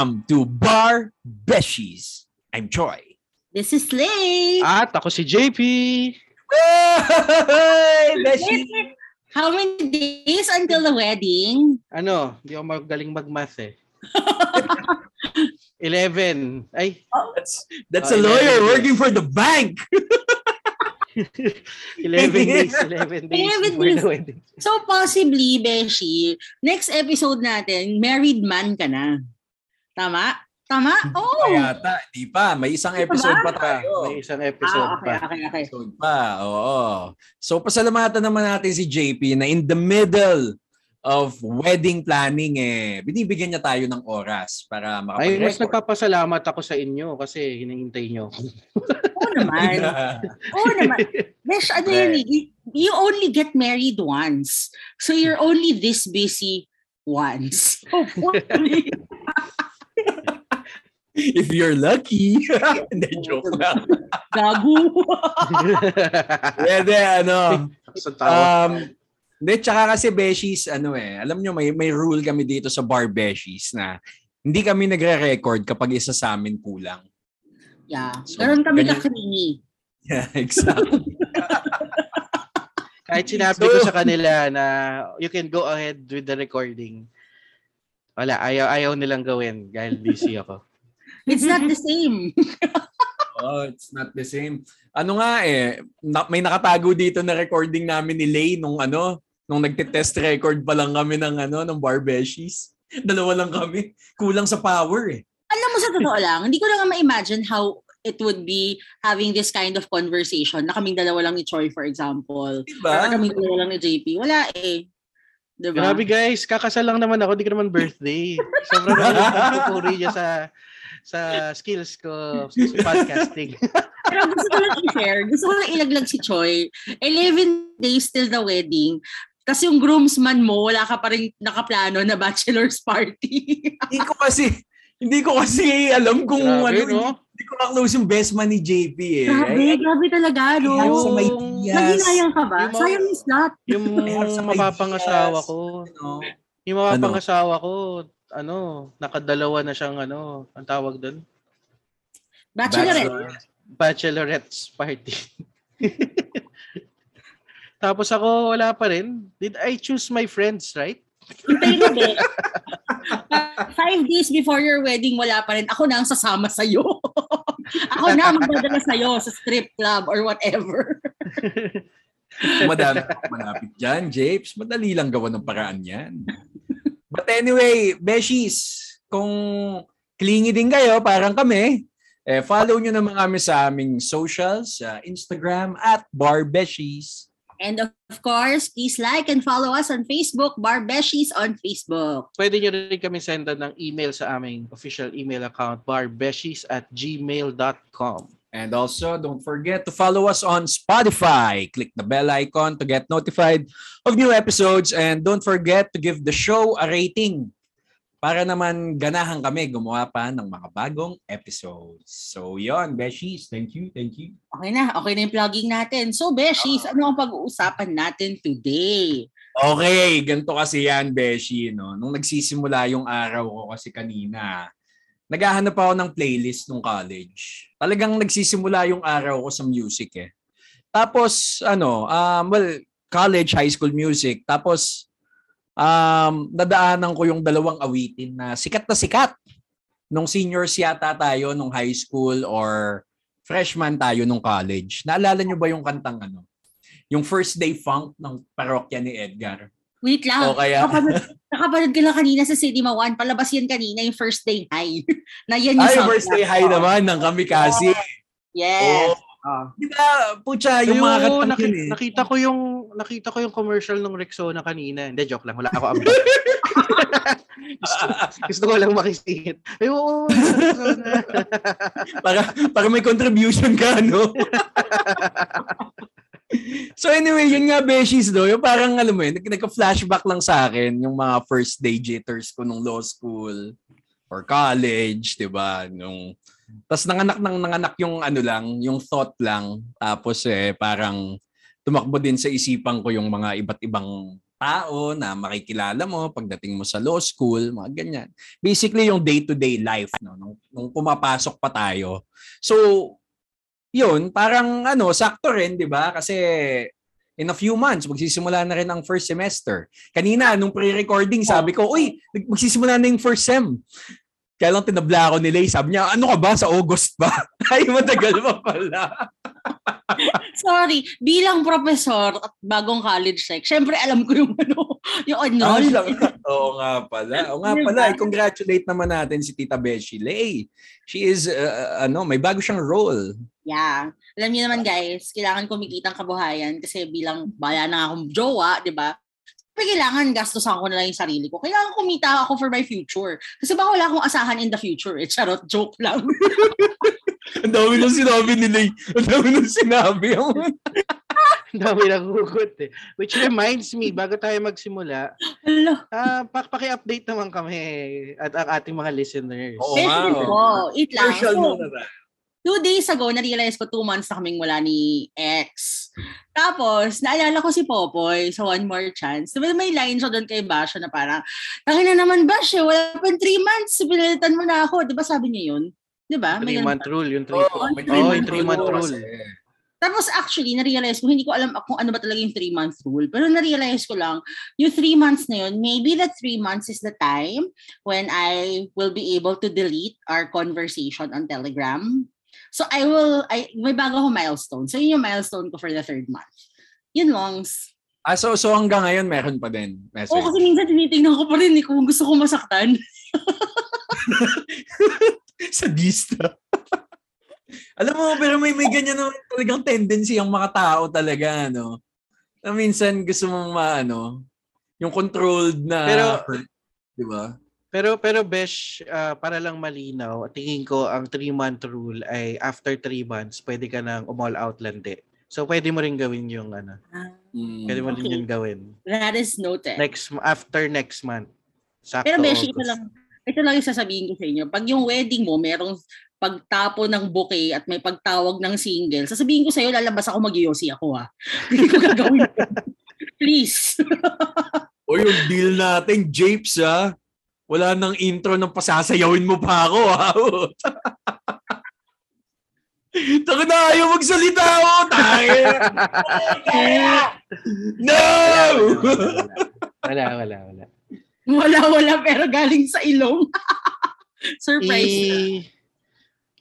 Welcome to Bar Beshies. I'm Troy. This is Slay. At ako si JP. Hey, Beshi! How many days until the wedding? Ano, hindi ako magaling mag-math eh. 11. Ay, That's, that's Oh, a lawyer 11 working for the bank. 11 days. 11 days 11 before days. wedding. So possibly, Beshi, next episode natin, married man ka na. Tama? Tama? Oo. Kaya ta, di pa. May isang episode pa tayo. May isang episode Ah, okay, pa. okay, okay. Episode pa, oo. So, pasalamatan naman natin si JP na in the middle of wedding planning eh, binibigyan niya tayo ng oras para Ay, mas makapag-record. nagpapasalamat ako sa inyo kasi hinihintay nyo. ako. Oo naman. Oo naman. Besh, ano yun eh, you- you only get married once. So you're only this busy once. Hopefully. If you're lucky. Hindi, joke lang. Gago. Pwede, ano. sa. Um, hindi, tsaka kasi Beshies, ano eh, alam nyo, may, may rule kami dito sa bar Beshies na hindi kami nagre-record kapag isa sa amin kulang. yeah. So, Ganon kami ganyan- kaklingi. Yeah, exactly. Kahit sinabi So- ko sa kanila na you can go ahead with the recording. Wala, ayaw, ayaw nilang gawin dahil busy ako. It's not the same. oh, it's not the same. Ano nga eh, na- may nakatago dito na recording namin ni Lay nung ano, nung nagte-test record pa lang kami ng ano, ng bar Beshies. Dalawa lang kami. Kulang sa power eh. Alam mo sa totoo lang, hindi ko na nga ma-imagine how it would be having this kind of conversation na kaming dalawa lang ni Choi, for example. Diba? Or kaming dalawa lang ni JP. Wala eh. Diba? Grabe guys, kakasal lang naman ako, di ko naman birthday. Sobrang nakakapupuri niya sa sa skills ko sa podcasting. Pero gusto ko lang i-share. Gusto ko lang ilaglag si Choi. 11 days till the wedding. Tapos yung groomsman mo, wala ka pa rin nakaplano na bachelor's party. hindi ko kasi, hindi ko kasi alam kung Grabe, ano, no? hindi ko na-close yung best man ni JP eh. grabe, grabe talaga, no? I have some Yung- ideas. Naginayang ka ba? Yung Sayang yung slot. Yung mapapangasawa ko, Ano? yung mapapangasawa ko, ano, nakadalawa na siyang ano, ang tawag doon? Bachelorette. Bachelor. Bachelorette's party. Tapos ako, wala pa rin. Did I choose my friends, right? Hintayin mo, be. Five days before your wedding, wala pa rin. Ako na ang sasama sa'yo. Ako na ang magdadala sa'yo sa strip club or whatever. Madami akong malapit dyan, Japes. Madali lang gawa ng paraan yan. But anyway, Beshies, kung clingy din kayo, parang kami, eh, follow nyo naman kami sa aming socials, sa Instagram at Bar Beshies. And of course, please like and follow us on Facebook, Barbeshies on Facebook. Pwede nyo rin kami sendan ng email sa aming official email account, barbeshies at gmail.com. And also, don't forget to follow us on Spotify. Click the bell icon to get notified of new episodes. And don't forget to give the show a rating para naman ganahan kami gumawa pa ng mga bagong episodes. So, yon Beshies. Thank you, thank you. Okay na, okay na yung plugging natin. So, Beshies, ano ang pag-uusapan natin today? Okay, ganito kasi yan, Beshi. No? Nung nagsisimula yung araw ko kasi kanina, naghahanap ako ng playlist nung college. Talagang nagsisimula yung araw ko sa music eh. Tapos, ano, um, well, college, high school music. Tapos, um, nadaanan ko yung dalawang awitin na sikat na sikat. Nung seniors yata tayo nung high school or freshman tayo nung college. Naalala nyo ba yung kantang ano? Yung First Day Funk ng parokya ni Edgar. Wait lang. O kaya- Nakapanood, ko lang kanina sa Cinema One. Palabas yan kanina, yung first day high. na yan yung Ay. First Day High naman ng Kamikaze. Yes. Oo. Oh. Di ba, pucha, yung mga naki- yun eh. nakita ko yung nakita ko yung commercial ng Rexona kanina. Hindi joke lang, wala ako update. gusto, gusto ko lang makisingit. Ay, oo, Rexona. para, para may contribution ka, no? So anyway, yun nga, Beshies, do. Yung parang, alam mo yun, nag- nagka-flashback lang sa akin yung mga first day jitters ko nung law school or college, di ba? Nung, tapos nanganak nang nanganak yung ano lang, yung thought lang. Tapos eh, parang tumakbo din sa isipan ko yung mga iba't ibang tao na makikilala mo pagdating mo sa law school, mga ganyan. Basically, yung day-to-day life, no? Nung, nung pumapasok pa tayo. So, yun, parang ano, sakto rin, di ba? Kasi in a few months, magsisimula na rin ang first semester. Kanina, nung pre-recording, sabi ko, uy, magsisimula na yung first sem. Kaya lang tinabla ako ni Lay. Sabi niya, ano ka ba? Sa August ba? Ay, matagal pa pala. Sorry, bilang professor at bagong college sec, syempre alam ko yung ano, yung enroll. lang. Oo nga pala. Oo nga pala. I-congratulate naman natin si Tita Beshi Lay. She is, uh, ano, may bago siyang role. Yeah. Alam niyo naman guys, kailangan kumikita ang kabuhayan kasi bilang bala na akong jowa, di ba? Pero kailangan gastusan ko na lang yung sarili ko. Kailangan kumita ako for my future. Kasi baka wala akong asahan in the future. Eh, charot, joke lang. Ang dami nung sinabi ni Lay. Ang dami nung sinabi. Ang dami nagugot eh. Which reminds me, bago tayo magsimula, Hello. ah pak paki-update naman kami at ang ating mga listeners. Oo ito. oo. It lang. Commercial So, muna tayo. Two days ago, na-realize ko two months na kaming wala ni ex. Tapos, naalala ko si Popoy sa One More Chance. Diba may line siya doon kay Basho na parang, Tangin na naman Bash, eh, wala pa three months, pinalitan mo na ako. Diba sabi niya yun? Diba? May Three ganun month rule, yung three, Oo, may Oh, three-month yung three-month rule rule. Tapos actually, na-realize ko, hindi ko alam kung ano ba talaga yung three month rule. Pero na-realize ko lang, yung three months na yun, maybe the three months is the time when I will be able to delete our conversation on Telegram. So I will, I, may bago akong milestone. So yun yung milestone ko for the third month. Yun longs. Ah, so, so hanggang ngayon meron pa din message. Oo, kasi minsan tinitingnan ko pa rin eh, kung gusto ko masaktan. Sadista. Alam mo, pero may, may ganyan naman talagang tendency ang mga tao talaga, no? Na minsan gusto mong maano, yung controlled na Pero- di ba? Pero pero Besh, ah, para lang malinaw, tingin ko ang 3 month rule ay after 3 months pwede ka nang umall out landi. So pwede mo rin gawin yung ano. Mm. Pwede mo rin Okay. yun gawin. That is noted. Next after next month. Sakto. Pero Beshi, ito lang, ito lang yung sasabihin ko sa inyo. Pag yung wedding mo, merong pagtapo ng bouquet at may pagtawag ng single, sasabihin ko sa'yo, lalabas ako mag ako ha. Hindi ko gagawin. Please. O yung deal natin, Japes, ha? Wala nang intro ng pasasayawin mo pa ako? Taka na, ayaw magsalita ako! Tayo! no! Wala, wala, wala. wala, wala, pero galing sa ilong. Surprise. I-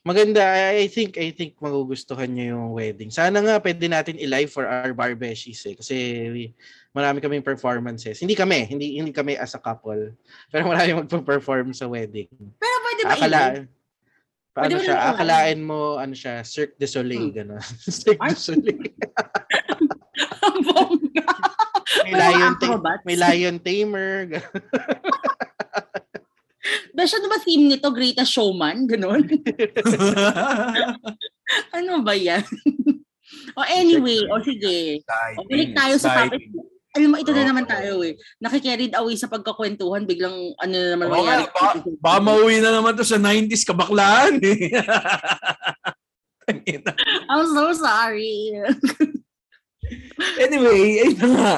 maganda. I I think I think magugustuhan niyo yung wedding. Sana nga pwede natin i-live for our barbeshies eh. Kasi we- marami kaming performances. Hindi kami, hindi hindi kami as a couple. Pero marami magpo-perform sa wedding. Pero pwede ba Akala, paano Pwede mo siya? naman Akalain mo, ano siya, Cirque du Soleil, Hmm. gano'n. Cirque du Soleil. Ang bongga. May lion, ta- acrobats. may lion tamer. gano'n. Besh, ano ba theme nito? Greatest Showman? Ganon? ano ba yan? o anyway, o sige. O, balik tayo sa topic. Alam mo, ito na Oo. naman tayo eh. Nakikarried away sa pagkakwentuhan, biglang ano na naman Oo nga, ba- Baka mauwi na naman to sa 90s kabaklaan eh. I'm so sorry. anyway, ayun na nga.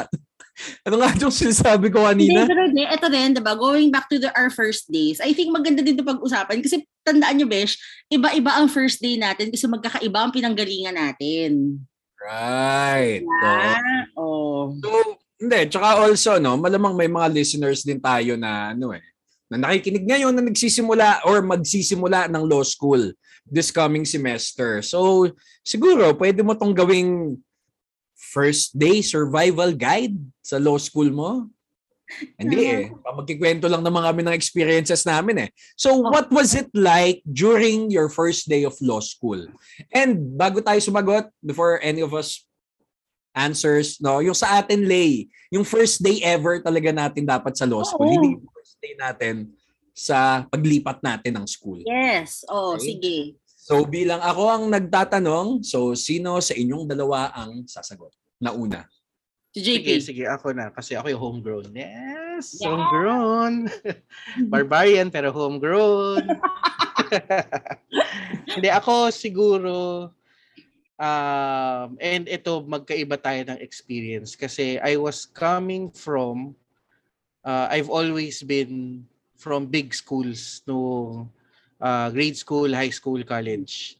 Ano nga itong sinasabi ko Hindi, kanina? pero di, ito din, diba? Going back to the, our first days, I think maganda din ito pag-usapan kasi tandaan nyo, Besh, iba-iba ang first day natin kasi magkakaiba ang pinanggalingan natin. Right. Oo. Ah, oh. So, hindi. Tsaka also, no, malamang may mga listeners din tayo na, ano eh, na nakikinig ngayon na nagsisimula or magsisimula ng law school this coming semester. So, siguro, pwede mo tong gawing first day survival guide sa law school mo. Hindi eh. Magkikwento lang naman kami ng experiences namin eh. So, what was it like during your first day of law school? And bago tayo sumagot, before any of us answers, no, yung sa atin, Lay, yung first day ever talaga natin dapat sa law school. Oo. Hindi yung first day natin sa paglipat natin ng school. Yes. Oh, Okay. sige. So, bilang ako ang nagtatanong, so sino sa inyong dalawa ang sasagot? Na una. Si JP. Sige, sige, ako na. Kasi ako yung homegrown. Yes, Yeah. homegrown. Barbarian, pero homegrown. Hindi, ako siguro, Um, and ito, magkaiba tayo ng experience kasi I was coming from, uh, I've always been from big schools no uh, grade school, high school, college.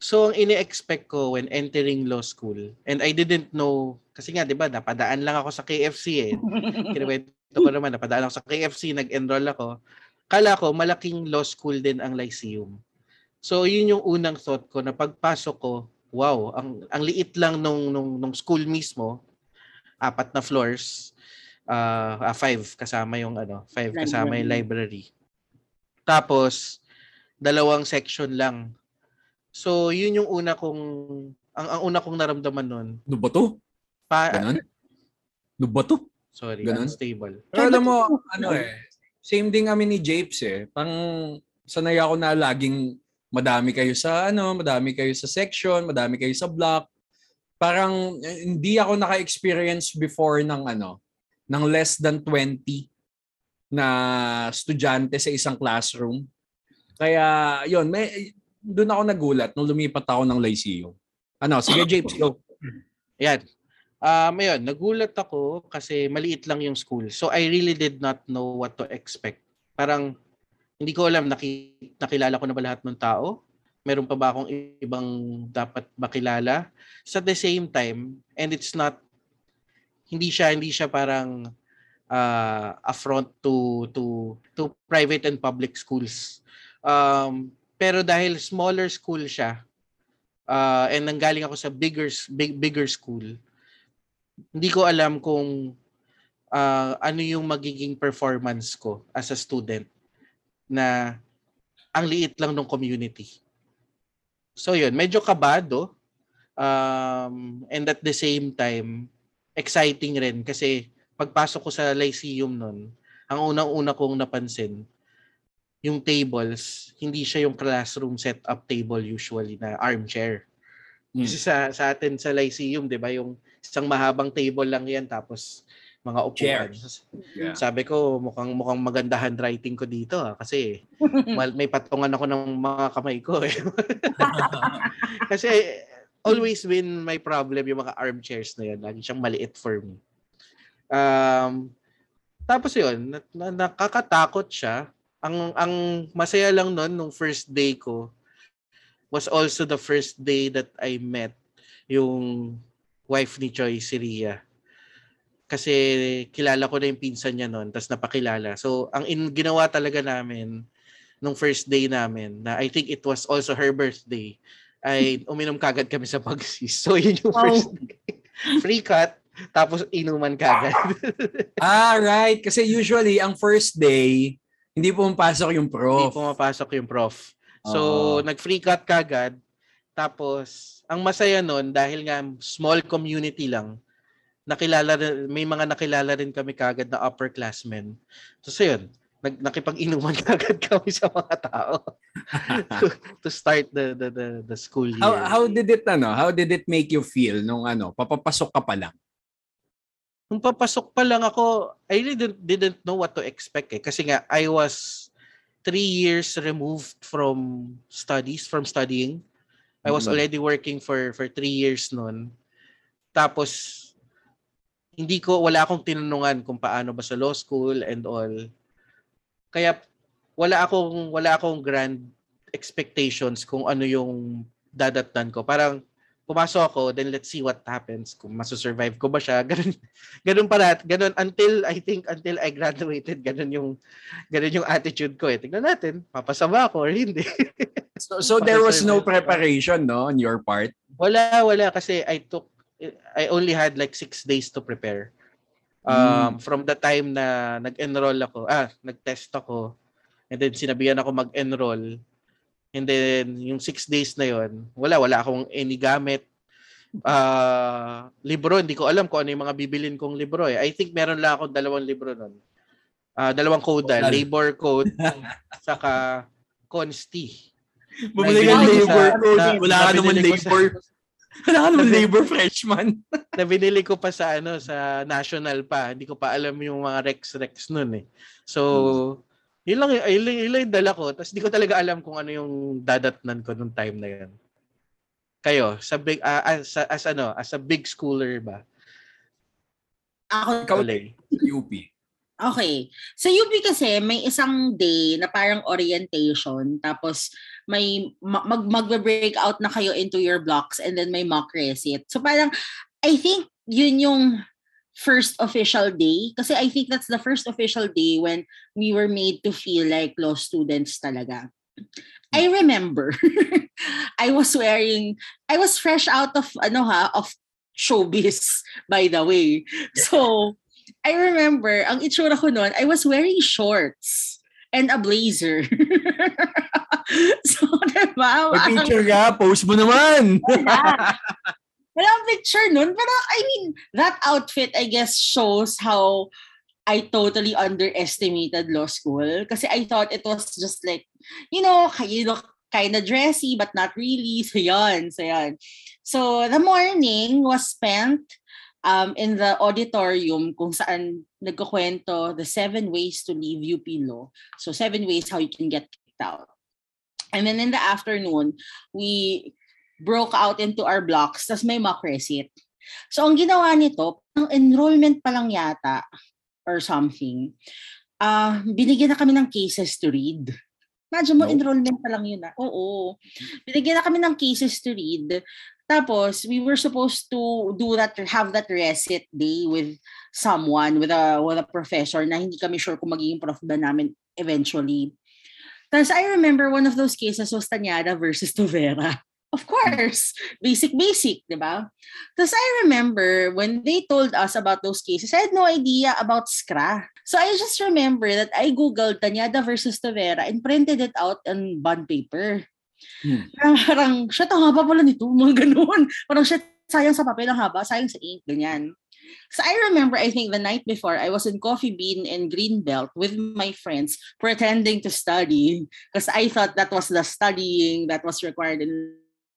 So, ang ini-expect ko when entering law school, and I didn't know, kasi nga, di ba, napadaan lang ako sa KFC eh. Kinuwento ko naman, napadaan ako sa KFC, nag-enroll ako. Kala ko, malaking law school din ang Lyceum. So, yun yung unang thought ko na pagpasok ko, wow, ang, ang liit lang nung, nung, nung school mismo, apat na floors, uh, uh, five kasama yung ano, five kasama yung library. Tapos, dalawang section lang So, yun yung una kong, ang, ang una kong naramdaman nun. Ano ba to? Pa, Ganon? Ano ba to? sorry, Ganon? unstable. Pero alam mo, ano eh, same din kami ni Japes eh. Pang sanay ako na laging madami kayo sa ano, madami kayo sa section, madami kayo sa block. Parang eh, hindi ako naka-experience before ng ano, ng less than 20 na estudyante sa isang classroom. Kaya, yun, may, doon ako nagulat nung lumipat ako ng Lyceum. Ano, sige James, go. Yan. Um, ayun, nagulat ako kasi maliit lang yung school. So I really did not know what to expect. Parang hindi ko alam, naki, nakilala ko na ba lahat ng tao? Meron pa ba akong ibang dapat makilala? So at the same time, and it's not, hindi siya, hindi siya parang uh, affront to, to, to private and public schools. Um, pero dahil smaller school siya, uh, and nanggaling ako sa bigger big, bigger school, hindi ko alam kung uh, ano yung magiging performance ko as a student na ang liit lang ng community. So yun, medyo kabado um, and at the same time, exciting rin kasi pagpasok ko sa Lyceum nun, ang unang-una kong napansin, yung tables, hindi siya yung classroom setup table usually na armchair. Hmm. Kasi sa, sa atin sa Lyceum, di ba, yung isang mahabang table lang yan tapos mga upuan. Yeah. Sabi ko, mukhang mukhang maganda handwriting ko dito ha, ah, kasi may patungan ako ng mga kamay ko eh. kasi always been my problem yung mga armchairs na yan. Lagi siyang maliit for me. Um, tapos yun, na, na, nakakatakot siya ang ang masaya lang noon nung first day ko was also the first day that I met yung wife ni Choi si Ria. Kasi kilala ko na yung pinsan niya noon, tapos napakilala. So, ang in, ginawa talaga namin nung first day namin, na I think it was also her birthday, ay uminom kagad kami sa pagsis. So, yun yung wow. first day. Free cut, tapos inuman kagad. ah, right. Kasi usually, ang first day, hindi pumapasok yung prof. Hindi pumapasok yung prof. So, oh. nag-free cut kagad. Tapos, ang masaya nun, dahil nga small community lang, nakilala may mga nakilala rin kami kagad na upperclassmen. So, so yun, nag, nakipag-inuman kagad kami sa mga tao to, to start the, the the the school year. How, how did it ano? How did it make you feel nung ano, papapasok ka pa lang? nung papasok pa lang ako, I really didn't, didn't know what to expect eh. Kasi nga, I was three years removed from studies, from studying. I was mm-hmm. already working for for three years noon. Tapos, hindi ko, wala akong tinanungan kung paano ba sa law school and all. Kaya, wala akong, wala akong grand expectations kung ano yung dadatnan ko. Parang, pumasok ako, then let's see what happens, kung masu-survive ko ba siya. Ganun, ganun para, ganun until, I think, until I graduated, ganun yung, ganun yung attitude ko eh. Tingnan natin, papasa ba ako or hindi. so, so there was no preparation, no, on your part? Wala, wala, kasi I took, I only had like six days to prepare. Um, mm. From the time na nag-enroll ako, ah, nag-test ako, and then sinabihan ako mag-enroll, And then, yung six days na yon wala, wala akong any gamit. Uh, libro, hindi ko alam kung ano yung mga bibilin kong libro eh. I think meron lang ako dalawang libro nun. Uh, dalawang code, oh, labor code, saka consti. Bumili ka labor code. Wala ka naman labor. Wala ka naman labor freshman. na binili ko pa sa ano sa national pa. Hindi ko pa alam yung mga Rex Rex noon eh. So, hmm yun lang, yun, yun lang yung dala ko. Tapos di ko talaga alam kung ano yung dadatnan ko nung time na yun. Kayo, sa big, ah, as, as ano, as a big schooler ba? Ako, Ikaw. UP. Okay. Sa UP kasi, may isang day na parang orientation, tapos may ma- mag magbe-break out na kayo into your blocks and then may mock recit. So parang, I think yun yung first official day. Kasi I think that's the first official day when we were made to feel like law students talaga. I remember, I was wearing, I was fresh out of, ano ha, of showbiz, by the way. So, I remember, ang itsura ko noon, I was wearing shorts and a blazer. so, diba? May picture ka, post mo naman. Wala. Walang picture nun. Pero, I mean, that outfit, I guess, shows how I totally underestimated law school. Kasi I thought it was just like, you know, you look kind of dressy, but not really. So, yan. So, yan. So, the morning was spent um, in the auditorium kung saan nagkukwento the seven ways to leave UP Law. So, seven ways how you can get kicked out. And then in the afternoon, we broke out into our blocks, tas may mock recit. So, ang ginawa nito, ang enrollment pa lang yata or something, ah binigyan na kami ng cases to read. Imagine mo, No. enrollment pa lang yun ah. Oo. Binigyan na kami ng cases to read. Tapos, we were supposed to do that, have that recit day with someone, with a, with a professor na hindi kami sure kung magiging prof ba namin eventually. Tapos, I remember one of those cases was Tanyada versus Tovera. Of course, basic basic, 'di ba? Tapos I remember when they told us about those cases, I had no idea about SCRA. So I just remember that I googled Tanyada versus Tovera and printed it out on bond paper. Hmm. Parang, parang, shit, ang haba pala nito. Mga ganun. Parang, shit, sayang sa papel ang haba, sayang sa ink, ganyan. So I remember, I think the night before, I was in Coffee Bean in Greenbelt with my friends pretending to study because I thought that was the studying that was required in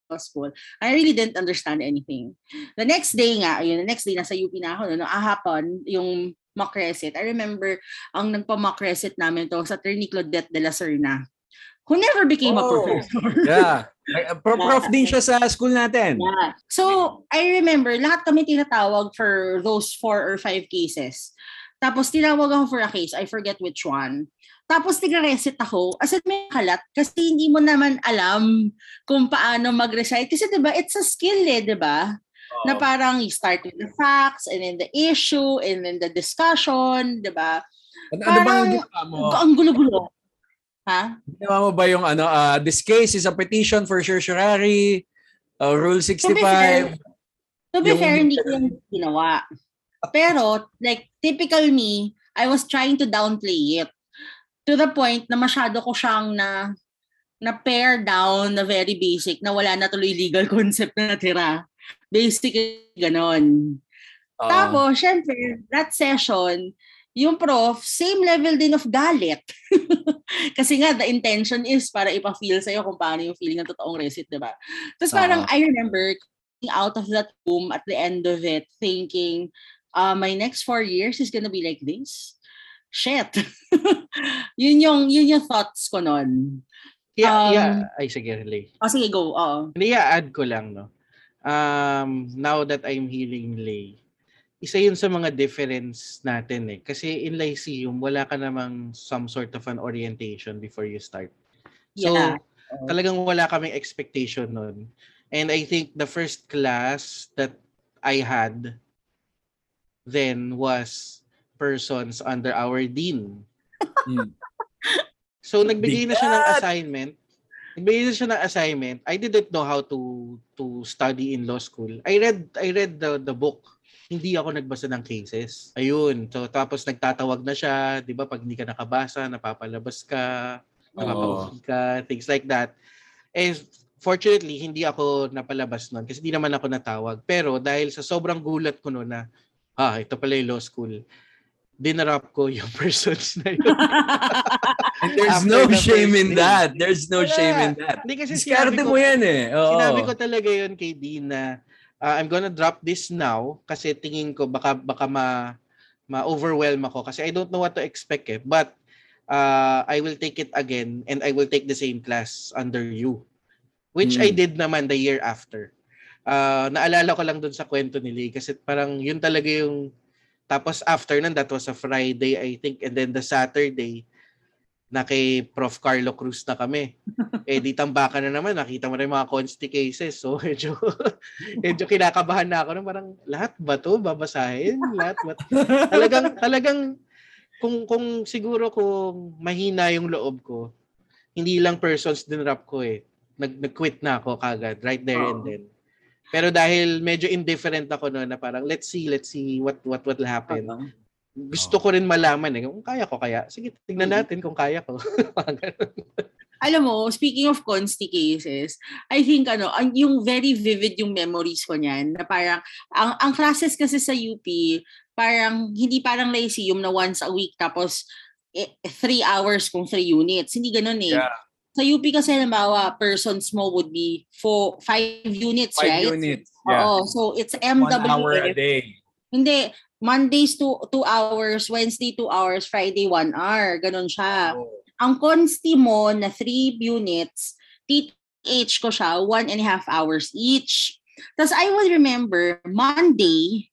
law school. I really didn't understand anything. The next day nga, yun, the next day, nasa UP na ako, no, ahapon, yung mock recit. I remember, ang nagpa-mock recit namin to sa Attorney Claudette de la Serna, who never became a Oh. professor. Yeah. Ay, uh, Pro- prof din siya sa school natin. Yeah. So, I remember, lahat kami tinatawag for those four or five cases. Tapos, tinawag ako for a case. I forget which one. Tapos, nagre-recite ako. As in, may kalat. Kasi hindi mo naman alam kung paano mag-recite. Kasi, di ba, it's a skill eh, di ba? Na parang you start with the facts, and then the issue, and then the discussion, di ba? Ano, ano bang parang- ginawa mo? Ang gulo-gulo. Ha? Ginawa mo ba yung ano, uh, this case is a petition for certiorari, uh, Rule To be fair, 65. To be Yung- fair, hindi ko yung ginawa. Pero, like, typical me, I was trying to downplay it. To the point na masyado ko siyang na na pair down na very basic na wala na tuloy legal concept na natira. Basic ganon. Oo. Tapos, syempre, that session, yung prof, same level din of galit. Kasi nga, the intention is para ipa-feel sa'yo kung paano yung feeling ng totoong recit, di ba? Tapos parang, Oo. I remember, coming out of that room at the end of it, thinking, uh, my next four years is gonna be like this? Shit. yun yung, yun yung thoughts ko nun. Yeah, Um, yeah. Ay, sige, relay. O sige, go. Oo. Hindi, add ko lang, no? Um, now that I'm healing lay, isa yun sa mga difference natin eh. Kasi in Lyceum, wala ka namang some sort of an orientation before you start. So, Yeah. talagang wala kaming expectation nun. And I think the first class that I had then was persons under our dean. Hmm. So nagbigay na siya ng assignment. Nagbigay na siya ng assignment. I didn't know how to to study in law school. I read I read the the book. Hindi ako nagbasa ng cases. Ayun. So tapos nagtatawag na siya, 'di ba? Pag hindi ka nakabasa, napapalabas ka, napapauwi ka, things like that. And fortunately, hindi ako napalabas noon kasi hindi naman ako natawag. Pero dahil sa sobrang gulat ko noon na, ah, ito pala yung law school, dinarap ko yung persons na yun. And there's After no the shame in day. that. There's no Wala. shame in that. Hindi kasi Diskarte sinabi mo ko, yan eh. Oo. sinabi ko talaga yun kay Dean na uh, I'm gonna drop this now kasi tingin ko baka baka ma ma-overwhelm ako kasi I don't know what to expect eh. But uh, I will take it again and I will take the same class under you. Which Hmm. I did naman the year after. Ah, naalala ko lang dun sa kwento ni Lee kasi parang yun talaga yung tapos after nun, that was a Friday I think and then the Saturday na kay Prof. Carlo Cruz na kami. eh di tambakan na naman, nakita mo na yung mga consti cases. So medyo, medyo kinakabahan na ako na parang lahat ba to babasahin? Lahat ba? talagang, talagang kung, kung siguro kung mahina yung loob ko, hindi lang persons din rap ko eh. Nag, nag-quit na ako kagad right there and then. Pero dahil medyo indifferent ako noon na parang let's see, let's see what what what will happen. Gusto ko rin malaman eh kung kaya ko kaya. Sige, tignan natin kung kaya ko. Alam mo, speaking of consti cases, I think ano, ang, yung very vivid yung memories ko niyan na parang ang ang classes kasi sa UP, parang hindi parang lyceum na once a week tapos eh, three hours kung three units. Hindi ganun eh. Yeah. Sa UP kasi halimbawa, persons mo would be for five units, Five right? units. Yeah. Oo. So it's One hour a MWF. day. Hindi. Mondays to two hours, Wednesday two hours, Friday one hour. Ganon siya. Oh. Ang consti mo na three units, TH ko siya, one and a half hours each. Tapos I would remember, Monday,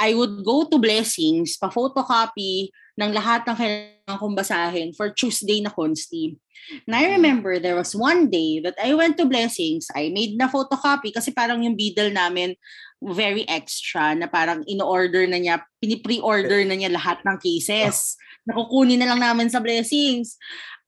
I would go to Blessings, pa-photocopy ng lahat ng kailangan kong basahin for Tuesday na consti. And I remember there was one day that I went to Blessings, I made na photocopy kasi parang yung bidal namin very extra na parang in-order na niya, pinipre-order na niya lahat ng cases. Nakukunin na lang namin sa Blessings.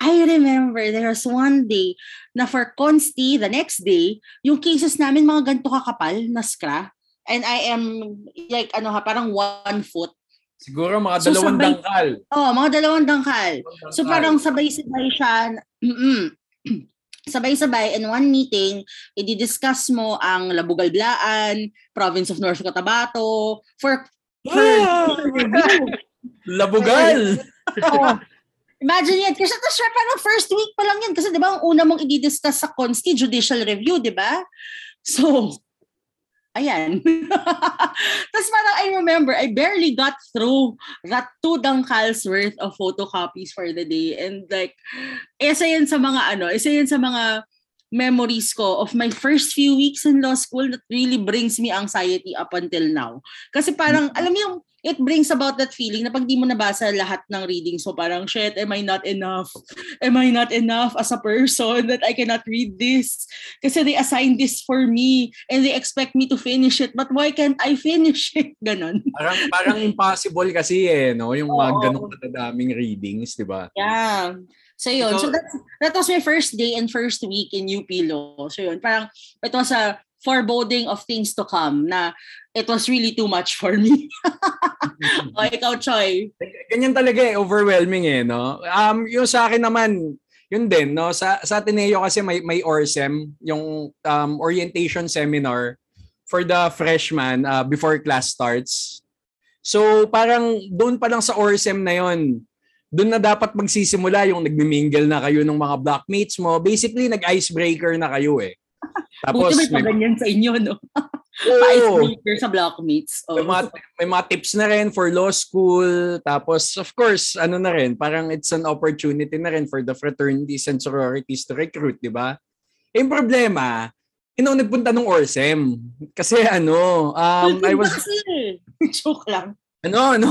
I remember there was one day na for consti, the next day, yung cases namin mga ganito kakapal na scra. And I am like ano ha, parang one foot. Siguro mga So, dalawang sabay- dangkal. Oh, mga dalawang dangkal. So Dangkal. parang sabay-sabay siya. mm-mm. Sabay-sabay in one meeting, i-discuss mo ang Labugalblaan, Province of North Cotabato, for, for Ah! review. Labugal! Imagine yan. Kasi tapos syempre, parang first week pa lang yan. Kasi di ba, ang una mong i-discuss sa Consti, judicial review, di ba? So, ayan. tapos parang I remember, I barely got through that two dangkals worth of photocopies for the day. And like, isa yan sa mga ano, isa yan sa mga memories ko of my first few weeks in law school that really brings me anxiety up until now. Kasi parang, alam mo yung, it brings about that feeling na pag di mo nabasa lahat ng readings mo, parang, shit, am I not enough? Am I not enough as a person that I cannot read this? Kasi they assigned this for me and they expect me to finish it, but why can't I finish it? Ganon. Parang, parang impossible kasi eh, no? Yung mga Oo. ganong katadaming readings, di ba? Yeah. So yun. Ikaw- so that's, that was my first day and first week in UP Law. So yun. Parang it was a foreboding of things to come na it was really too much for me. o ikaw, Choy. Ganyan talaga eh, overwhelming eh, no? Um, yung sa akin naman, yun din, no? Sa, sa Ateneo kasi may, may ORSEM, yung um, orientation seminar for the freshman uh, before class starts. So parang doon pa lang sa ORSEM na yon doon na dapat magsisimula yung nagmi-mingle na kayo ng mga blockmates mo. Basically, nag-icebreaker na kayo eh. Tapos, Buti may, paganyan sa inyo, no? Oo. Pa-icebreaker sa blockmates. may, Oh. mga, may mga tips na rin for law school. Tapos, of course, ano na rin, parang it's an opportunity na rin for the fraternities and sororities to recruit, di ba? Yung problema, ino nagpunta ng ORSEM. Kasi ano, um, I was, ka kasi eh. Joke lang. ano, ano?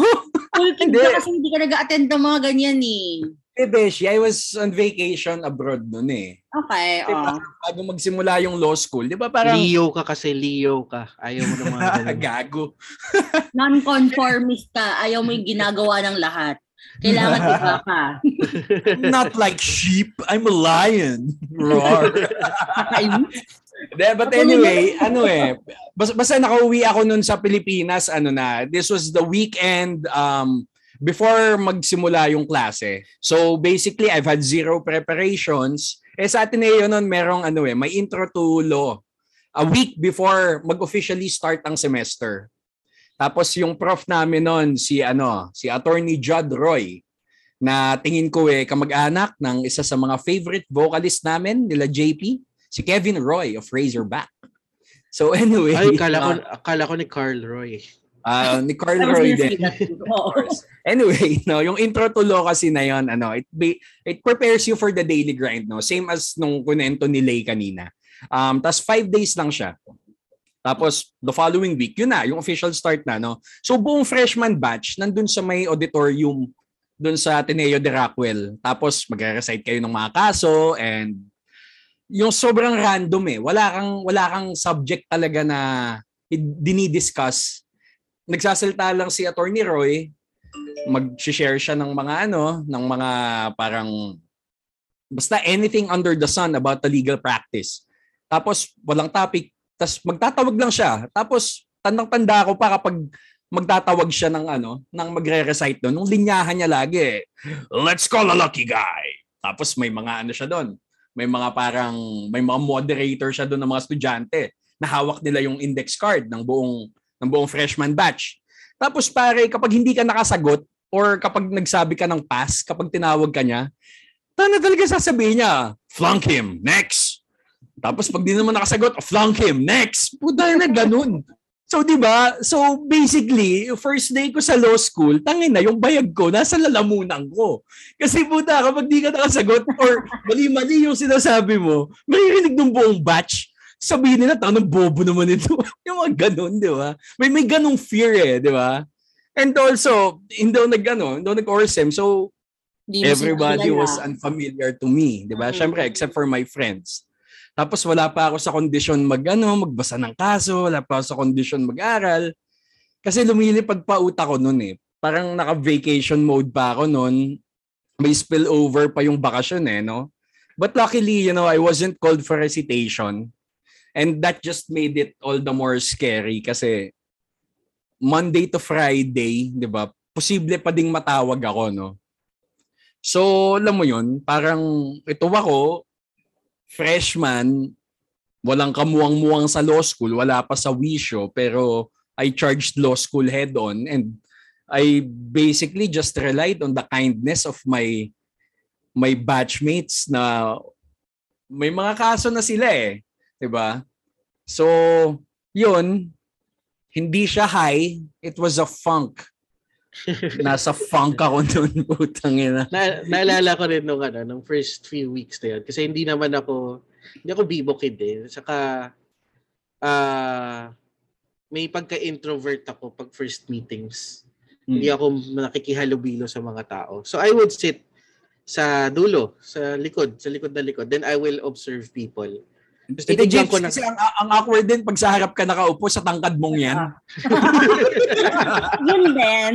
Full Hindi. ka kasi hindi ka nag-attend ng mga ganyan eh. Eh, Beshi, I was on vacation abroad noon eh. Okay, Kasi oh. bago magsimula yung law school, di ba parang, Leo ka kasi, Leo ka. Ayaw mo ganun. gago. Non-conformist ka. Ayaw mo yung ginagawa ng lahat. Kailangan iba ka. Not like sheep, I'm a lion. Roar. De, but anyway, ano eh, basta, basta nakauwi ako nun sa Pilipinas, ano na, this was the weekend um, before magsimula yung klase. So basically, I've had zero preparations. Eh sa Ateneo nun, merong ano eh, may intro to law. A week before mag-officially start ang semester. Tapos yung prof namin nun, si ano, si Attorney Judd Roy, na tingin ko eh kamag-anak ng isa sa mga favorite vocalist namin, nila JP, si Kevin Roy of Razorback. So anyway, Ay, kala ko, uh, kala ko ni Carl Roy. Uh, ni Carl I was Roy gonna say din. that too. Of Oo. course. Anyway, no, yung intro to law kasi na yon, ano, it be, it prepares you for the daily grind, no. Same as nung kunento ni Lay kanina. Um, Tapos five days lang siya. Tapos the following week, yun na, yung official start na. No? So buong freshman batch, nandun sa may auditorium dun sa Ateneo de Rockwell. Tapos magre-recite kayo ng mga kaso and yung sobrang random eh. Wala kang, wala kang subject talaga na dinidiscuss. Nagsasalita lang si Attorney Roy, mag-share siya ng mga ano, ng mga parang basta anything under the sun about the legal practice. Tapos walang topic, tapos magtatawag lang siya. Tapos tandang-tanda ako pa kapag magtatawag siya ng ano, ng magre-recite doon. Nung linyahan niya lagi, let's call a lucky guy. Tapos may mga ano siya doon. May mga parang, may mga moderator siya doon ng mga estudyante na hawak nila yung index card ng buong, ng buong freshman batch. Tapos pare, kapag hindi ka nakasagot or kapag nagsabi ka ng pass, kapag tinawag ka niya, tana talaga sasabihin niya, flunk him, next. Tapos pag di naman nakasagot, flunk him, next. Puta na ganun. So, di ba? So, basically, first day ko sa law school, tangin na, yung bayag ko, nasa lalamunan ko. Kasi puta, kapag di ka nakasagot or mali-mali yung sinasabi mo, maririnig ng buong batch, sabihin nila, tanong bobo naman ito. yung mga ganun, di ba? May, may ganong fear eh, di ba? And also, hindi nag, ano, hindi nag-ORSM, so Di everybody was unfamiliar to me, di ba? Mm. Syempre, except for my friends. Tapos wala pa ako sa kondisyon mag ano, magbasa ng kaso, wala pa ako sa kondisyon mag-aral. Kasi lumilipad pa utak ko noon eh. Parang naka-vacation mode pa ako noon. May spillover pa yung bakasyon eh, no? But luckily, you know, I wasn't called for recitation. And that just made it all the more scary kasi Monday to Friday, di ba? Posible pa ding matawag ako, no? So, alam mo yun, parang ito ako, freshman, walang kamuwang-muwang sa law school, wala pa sa wisyo, pero I charged law school head on and I basically just relied on the kindness of my my batchmates na may mga kaso na sila eh, 'di ba? So, 'yun, hindi siya high, it was a funk. Nasa funk ako noon, putang ina. Na, naalala ko rin nung ano, nung first few weeks na yun. Kasi hindi naman ako, hindi ako bibo kid eh. Saka, ah, may pagka-introvert ako pag first meetings. Hindi ako nakikihalubilo sa mga tao. So I would sit sa dulo, sa likod, sa likod na likod. Then I will observe people. Titignan James, ko na, kasi ang, ang awkward din pag sa harap ka nakaupo sa tangkad mong yan. Yun din.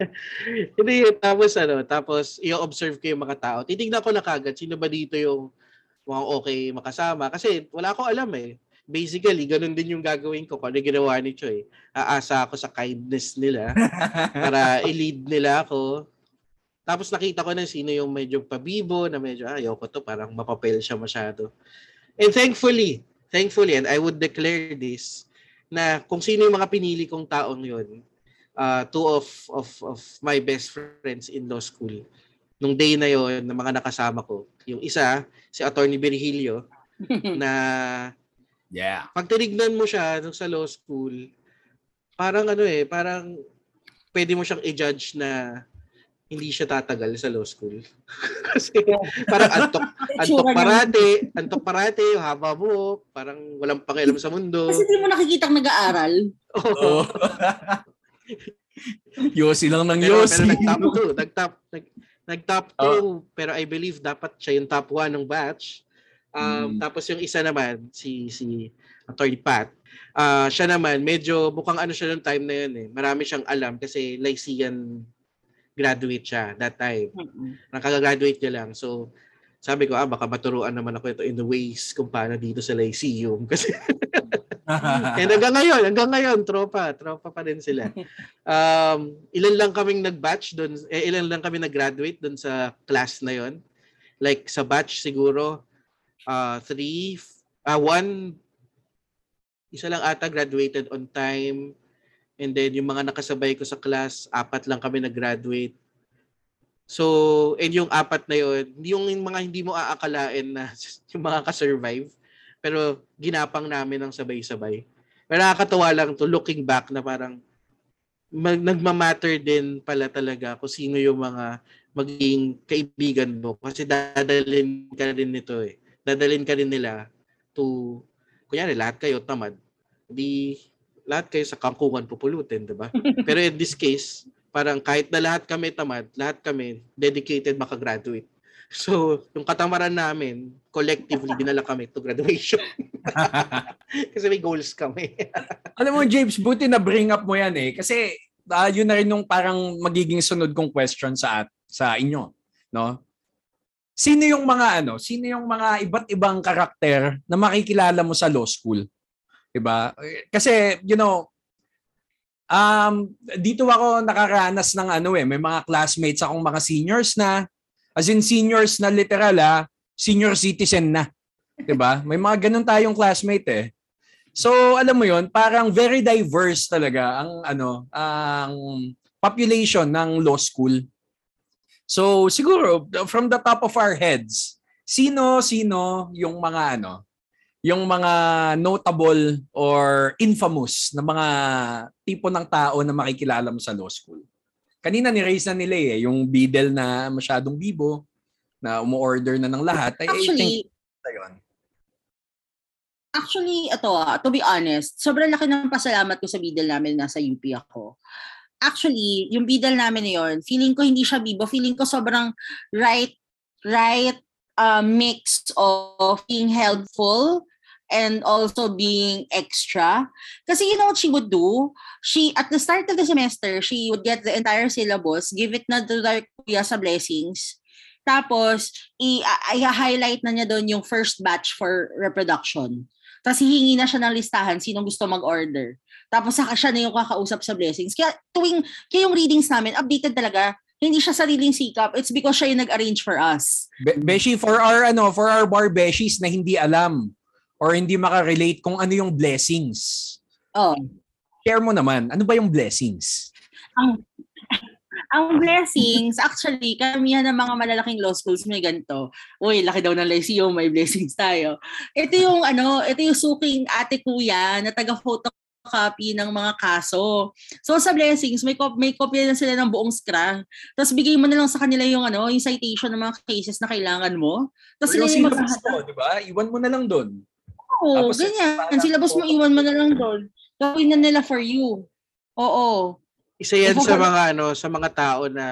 Hindi, tapos ano, tapos i-observe ko yung mga tao. Titignan ko na kagad sino ba dito yung mga okay makasama. Kasi wala akong alam eh. Basically, ganun din yung gagawin ko kung ano ginawa ni Choy. Aasa ako sa kindness nila para i-lead nila ako. Tapos nakita ko na sino yung medyo pabibo na medyo, ah, ayoko to, parang mapapel siya masyado. And thankfully, thankfully, and I would declare this, na kung sino yung mga pinili kong taong yun, uh, two of, of, of my best friends in law school, nung day na yon na mga nakasama ko, yung isa, si Attorney Virgilio, na yeah. pag tinignan mo siya nung sa law school, parang ano eh, parang pwede mo siyang i-judge na hindi siya tatagal sa law school. Kasi parang antok, antok parate, antok parate, yung haba mo, parang walang pakialam sa mundo. Kasi di mo nakikita nag-aaral. Oo. Yosi lang ng pero, Yosi. pero nag-top 2, nag-top, nag, nag-top 2, pero I believe dapat siya yung top 1 ng batch. Um, Mm. Tapos yung isa naman, si si Attorney Pat, ah siya naman, medyo mukhang ano siya noong time na yun eh. Marami siyang alam kasi Lycean graduate siya that time. Nakaka-graduate niya lang. So, sabi ko, ah, baka maturuan naman ako ito in the ways kung paano dito sa Lyceum. Kasi And hanggang ngayon, hanggang ngayon, tropa, tropa pa rin sila. Um, ilan lang kaming nag-batch doon, eh, ilan lang kami nag-graduate doon sa class na yon. Like sa batch siguro, uh, three, uh, one, isa lang ata graduated on time. And then yung mga nakasabay ko sa class, apat lang kami nag-graduate. So, and yung apat na yun, yung mga hindi mo aakalain na yung mga ka-survive, pero ginapang namin ng sabay-sabay. Pero nakakatawa lang to looking back na parang mag, nagmamatter din pala talaga kung sino yung mga magiging kaibigan mo kasi dadalhin ka rin nito eh. Dadalhin ka rin nila to, kunyari, lahat kayo tamad, di lahat kayo sa kangkungan pupulutin, di ba? Pero in this case, parang kahit na lahat kami tamad, lahat kami dedicated makagraduate. So, yung katamaran namin, collectively, dinala kami to graduation. Kasi may goals kami. Alam mo, James, buti na bring up mo yan eh. Kasi ah, yun na rin yung parang magiging sunod kong question sa at sa inyo, no? Sino yung mga ano, sino yung mga iba't ibang karakter na makikilala mo sa law school? 'Di ba? Kasi you know, um dito ako nakaranas ng ano eh, may mga classmates akong mga seniors na as in seniors na literal ah, senior citizen na. 'Di ba? May mga ganun tayong classmate eh. So, alam mo 'yon, parang very diverse talaga ang ano, ang population ng law school. So, siguro from the top of our heads, sino sino yung mga ano, yung mga notable or infamous na mga tipo ng tao na makikilala mo sa law school. Kanina ni-raise na nila eh, yung Bidel na masyadong bibo, na umu-order na ng lahat. I, I think Actually, yun. Actually, ito ah, to be honest, sobrang laki ng pasalamat ko sa bidal namin na nasa UP ako. Actually, yung bidal namin na yun, feeling ko hindi siya bibo, feeling ko sobrang right, right uh, mix of being helpful and also being extra. Kasi you know what she would do? She, at the start of the semester, she would get the entire syllabus, give it na to the kuya sa blessings, tapos, i-highlight na niya doon yung first batch for reproduction. Tapos hihingi na siya ng listahan sinong gusto mag-order. Tapos saka siya na yung kakausap sa blessings. Kaya tuwing, kaya yung readings namin, updated talaga. Hindi siya sariling sikap. It's because siya yung nag-arrange for us. Be- Beshi, for our ano, for our bar beshies na hindi alam or hindi makarelate kung ano yung blessings. Oh. Share mo naman, ano ba yung blessings? Ang blessings, actually, karamihan ng mga malalaking law schools may ganito. Uy, laki daw ng lyceum, may blessings tayo. Ito yung ano, ito yung suking ate kuya na taga-photocopy ng mga kaso. So sa blessings, may cop may kopya na sila ng buong scra. Tapos bigay mo na lang sa kanila yung ano, yung citation ng mga cases na kailangan mo. Tapos sila yung maghahanap. mo, di ba? Iwan mo na lang doon. Oo, Tapos, ganyan. parang- Syllabus mo, iwan mo na lang doon. Gawin na nila for you. Oo. Isa yan Ikaw sa mga ano, sa mga tao na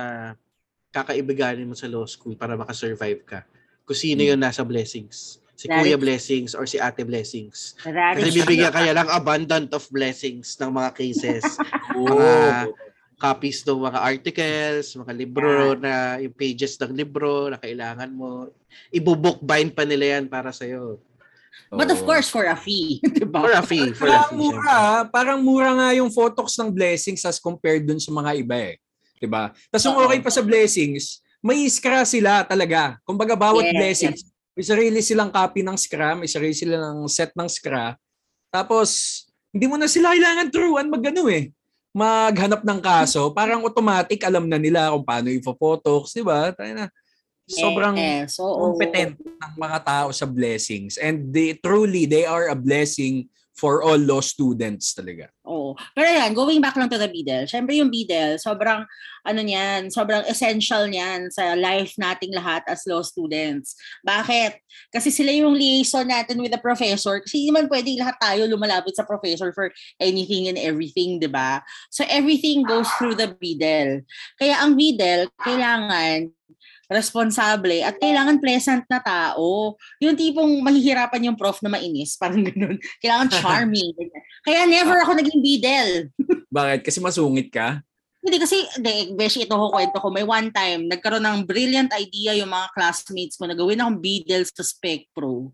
kakaibiganin mo sa law school para makasurvive ka. Kung sino Hmm. yung nasa blessings. Si That Kuya is- Blessings or si Ate Blessings. That Kasi bibigyan kaya lang abundant of blessings ng mga cases. Mga copies ng mga articles, mga libro na yung pages ng libro na kailangan mo. Ibubookbind pa nila yan para sa'yo. But of course, for a fee. diba? For a fee. For a Parang fee. mura, parang mura nga yung photox ng blessings as compared dun sa mga iba eh. 'Di ba? Tapos yung Oo. okay pa sa blessings, may scra sila talaga. Kumbaga bawat Yes, blessings, may sarili silang copy ng scra, may sarili silang set ng scra. Tapos hindi mo na sila kailangan turuan magano eh maghanap ng kaso, parang automatic alam na nila kung paano i-photox, 'di ba? Tayo na. Sobrang yes, oo. competent ng mga tao sa blessings and they truly they are a blessing for all law students talaga. Oo. Pero yan, going back lang to the Beadle. Siyempre yung Beadle, sobrang, ano niyan, sobrang essential niyan sa life nating lahat as law students. Bakit? Kasi sila yung liaison natin with the professor. Kasi hindi naman pwede lahat tayo lumalapit sa professor for anything and everything, di ba? So everything goes through the Beadle. Kaya ang Beadle, kailangan responsable at kailangan pleasant na tao. Yung tipong mahihirapan yung prof na mainis, parang ganun. Kailangan charming. Kaya never ako naging bidel. Bakit? Kasi masungit ka? Hindi kasi, de, beshi, ito ko kwento ko. May one time, nagkaroon ng brilliant idea yung mga classmates ko na gawin akong bidel sa Spec Pro.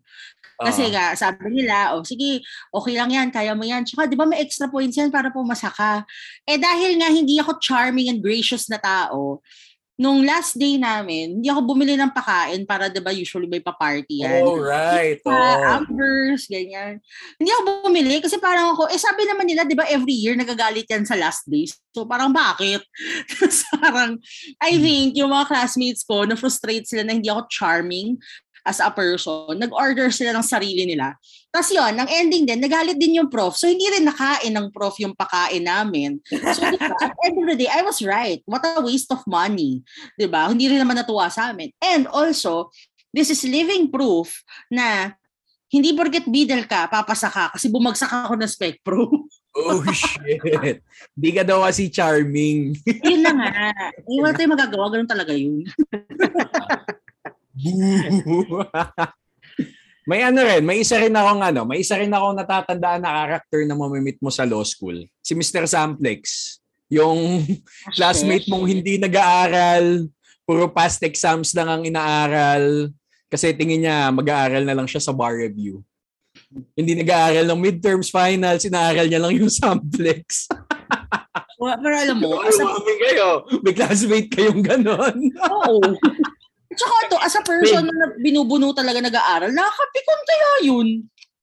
Kasi Oo. nga, sabi nila, oh sige, okay lang yan, kaya mo yan. Tsaka, di ba may extra points yan para pumasa ka? Eh dahil nga hindi ako charming and gracious na tao, nung last day namin, hindi ako bumili ng pakain para, di ba, usually may pa-party yan. Oh, right. Sa Oh. Ambers, ganyan. Hindi ako bumili kasi parang ako, eh sabi naman nila, di ba every year nagagalit yan sa last days. So parang bakit? Parang, I think yung mga classmates ko, na-frustrate sila na hindi ako charming as a person. Nag-order sila ng sarili nila. Tapos yun, ang ending din, nagalit din yung prof. So hindi rin nakain ng prof yung pakain namin. So diba, at the end of the day, I was right. What a waste of money. 'Di ba? Hindi rin naman natuwa sa amin. And also, this is living proof na hindi porket bidal ka, papasa ka kasi bumagsak ako ng spec pro. Oh, shit. Di ka daw kasi charming. yun na nga. Wala tayong magagawa. Ganun talaga yun. May ano rin, may isa rin akong ano, may isa rin akong natatandaan na character na mamimit mo sa law school. Si Mr. Samplex. Yung classmate mong hindi nag-aaral, puro past exams lang ang inaaral, kasi tingin niya mag-aaral na lang siya sa bar review. Hindi nag-aaral ng midterms, finals, inaaral niya lang yung Samplex. Pero alam mo, as a, kayo. May classmate kayong ganon. oo. At saka to, as a person na binubuno talaga nag-aaral, nakakapikon kaya yun.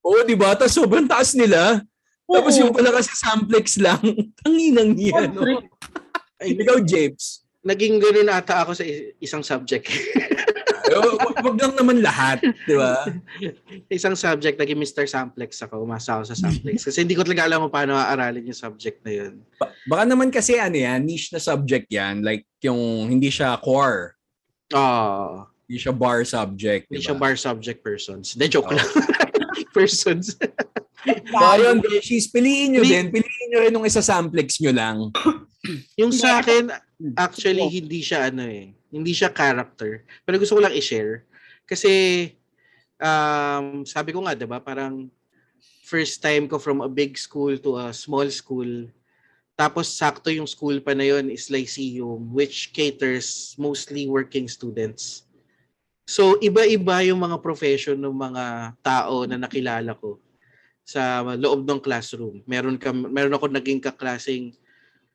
Oo, di ba? Tapos sobrang taas nila. Tapos Oo. yung pala kasi Samplex lang. Tanginang niya, no? Ay, Ikaw, James. naging ganun ata ako sa isang subject. Wag wag lang naman lahat, di ba? isang subject, naging Mr. Samplex ako. Umasa ako sa Samplex. Kasi hindi ko talaga alam kung paano aaralin yung subject na yun. Ba- baka naman kasi ano yan, niche na subject yan. Like yung hindi siya core. Oh, Hindi siya bar subject. hindi Diba? siya bar subject persons. De joke lang. persons. So, ayun, Beshies, piliin nyo Pili- din. Piliin nyo rin nung isa samplex nyo lang. Yung sa akin, actually, hindi siya ano eh. Hindi siya character. Pero gusto ko lang i-share. Kasi, um, sabi ko nga, di ba, parang first time ko from a big school to a small school. Tapos sakto yung school pa na yun is Lyceum, which caters mostly working students. So, iba-iba yung mga profession ng mga tao na nakilala ko sa loob ng classroom. Meron ka meron ako naging kaklasing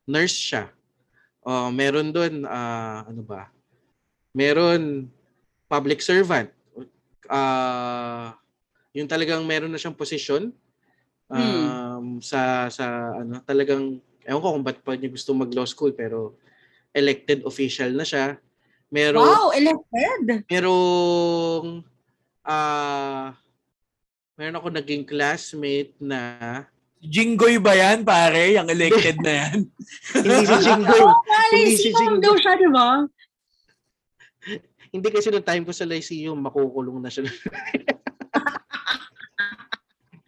nurse siya. Oh, meron doon ah, ano ba? Meron public servant. Ah, yung talagang meron na siyang posisyon um, sa sa ano, talagang ewan ko kung ba't pa niya gusto mag law school pero elected official na siya. Meron Wow, elected. merong ah meron ako naging classmate na Jinggoy ba yan, pare? Yung elected na yan? hindi si Jinggoy. Oo, pare, Hindi si sino Jingo. daw siya, di ba? Hindi kasi nung time ko sa Lyceum, makukulong na siya.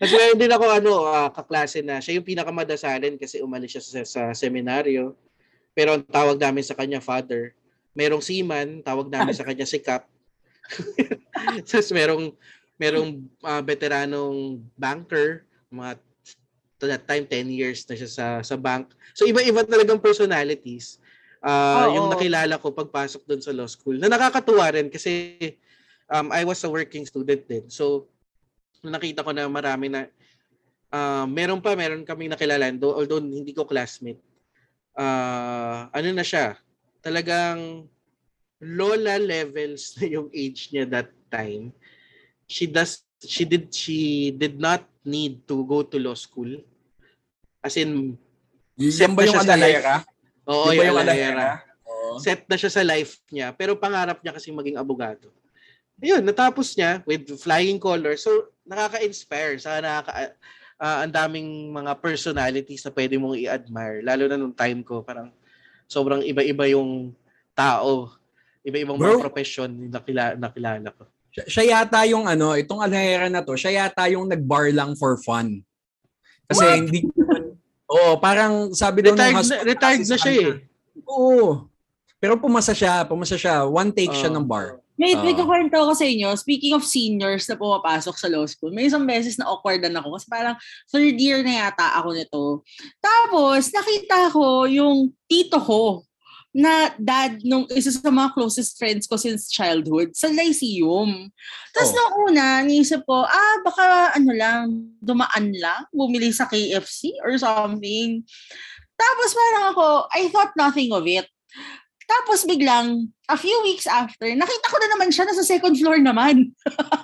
Kasi meron din ako ano, ah, kaklase na siya yung pinakamadasalin kasi umalis siya sa, sa seminaryo. Pero ang tawag namin sa kanya father. Merong seaman, tawag namin sa kanya si Cap. Tapos merong merong ah, veteranong banker, mga to that time 10 years na siya sa sa bank. So iba-iba talagang personalities. Ah, Oo. yung nakilala ko pagpasok doon sa law school. Na nakakatuwa rin kasi um, I was a working student din. So nakita ko na marami na ah, meron pa meron kaming nakilala although hindi ko classmate. Ah, ano na siya? Talagang lola levels na yung age niya that time. She does she did she did not need to go to law school. As in Yan ba yung alahera? oo, yung yung. Oo. Set na siya sa life niya pero pangarap niya kasi maging abogado. Ayun, natapos niya with flying colors. So nakaka-inspire, sa nakaka ah, ang daming mga personalities na pwede mong i-admire lalo na nung time ko parang sobrang iba-iba yung tao, iba-ibang Bro. mga profession na nakilala, nakilala ko. Siya, siya yata yung ano, itong alahera na to, siya yata yung nag-bar lang for fun. Kasi What? hindi Oo, parang sabi daw Retired, husband na, retired na siya eh. Oo. Pero pumasa siya, pumasa siya. One take siya Oo. ng bar. May, may Oo. kukwento ako sa inyo. Speaking of seniors na pumapasok sa law school, may isang beses na awkwardan ako kasi parang third year na yata ako nito. Tapos, nakita ko yung tito ko na dad nung isa sa mga closest friends ko since childhood sa Lyceum. Tapos Oh. nung una, niisip ko, ah, baka ano lang, dumaan lang, bumili sa KFC or something. Tapos parang ako, I thought nothing of it. Tapos biglang, a few weeks after, nakita ko na naman siya nasa second floor naman.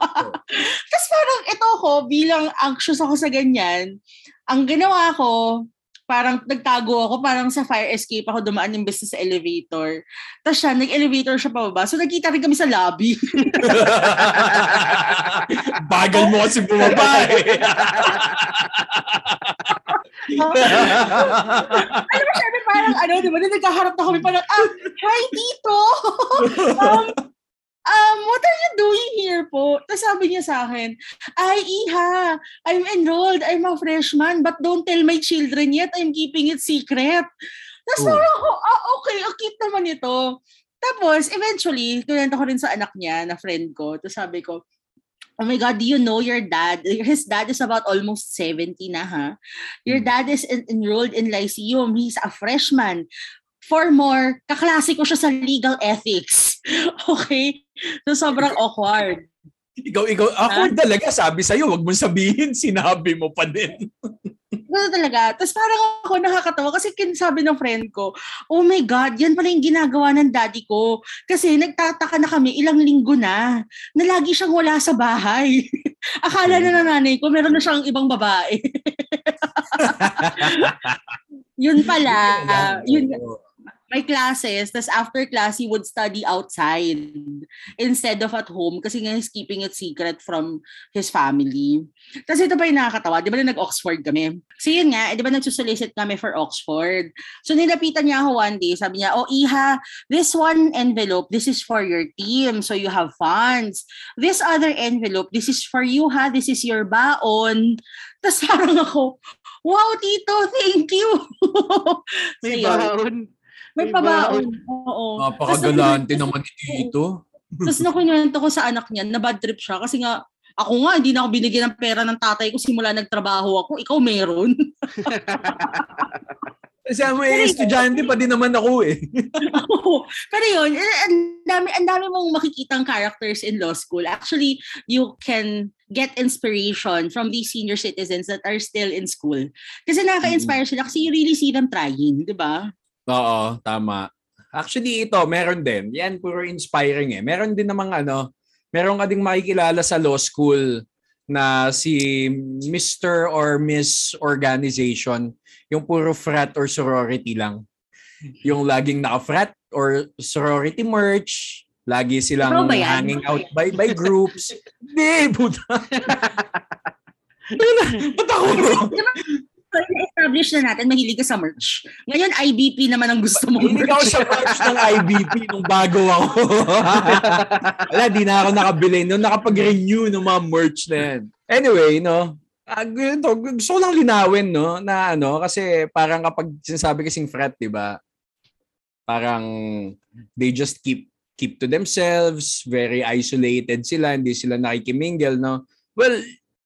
Tapos parang ito ko, bilang anxious ako sa ganyan, ang ginawa ko, parang nagtago ako, parang sa fire escape ako dumaan yung business sa elevator. Tapos siya, nag-elevator siya pababa. So nagkita rin kami sa lobby. Bagal mo kasi bumaba eh. Alam mo, syempre parang ano, di ba, na nagkaharap na kami parang, ah, hi, Tito! um, um, what are you doing here po? Tapos sabi niya sa akin, ay, Iha, I'm enrolled, I'm a freshman, but don't tell my children yet, I'm keeping it secret. Tapos Oh. parang ako, ah, okay, ang cute naman ito. Tapos, eventually, kunento ko rin sa anak niya, na friend ko. Tapos sabi ko, oh my God, do you know your dad? His dad is about almost 70 na ha. Your Hmm. dad is en- enrolled in Lyceum. He's a freshman. For more, kaklase ko siya sa legal ethics. Okay? So, sobrang awkward. Ikaw, ikaw, awkward talaga. Sabi sa'yo, wag mong sabihin, sinabi mo pa din. Ano talaga. Tapos parang ako nakakatawa kasi kinasabi ng friend ko, oh my God, yan pala yung ginagawa ng daddy ko. Kasi nagtataka na kami ilang linggo na na lagi siyang wala sa bahay. Akala na ng nanay ko, meron na siyang ibang babae. yun pala, yun, may classes, tas after class, he would study outside instead of at home kasi nga he's keeping it secret from his family. Kasi ito pa yung nakakatawa, di ba na nag-Oxford kami? So yun nga, eh, di ba nagsusolicit kami for Oxford? So nilapitan niya ako one day, sabi niya, oh Iha, this one envelope, this is for your team, so you have funds. This other envelope, this is for you ha, this is your baon. Tapos parang ako, wow Tito, thank you! May So, baon. May May pabaon. Oo. Napakagalante naman ni Tito. Tapos nakunyento ko sa anak niya, na bad trip siya kasi nga, ako nga, hindi na ako binigyan ng pera ng tatay ko simula nagtrabaho ako. Ikaw meron. Kasi mo eh, estudyante pa din naman ako eh. Oo. Pero yun, eh, ang dami, ang dami mong makikitang characters in law school. Actually, you can get inspiration from these senior citizens that are still in school. Kasi nakaka-inspire sila kasi you really see them trying, di ba? Oo, tama. Actually, ito, meron din. Yan, puro inspiring eh. Meron din namang ano, meron ka ding makikilala sa law school na si Mr. or Miss Organization, yung puro frat or sorority lang. Yung laging naka-frat or sorority merch, lagi silang hanging out by by groups. Hindi, puta. Ba't ako? So, establish na natin, mahilig ka sa merch. Ngayon, IBP naman ang gusto mong Hindi ako sa merch ng IBP nung bago ako. Wala, di na ako nakabili. Nung nakapag-renew ng mga merch na yan. Anyway, no, ganito, gusto ko lang linawin, no, na ano, kasi parang kapag sinasabi kasing frat, di ba, parang they just keep keep to themselves, very isolated sila, hindi sila nakikimingle, no. Well,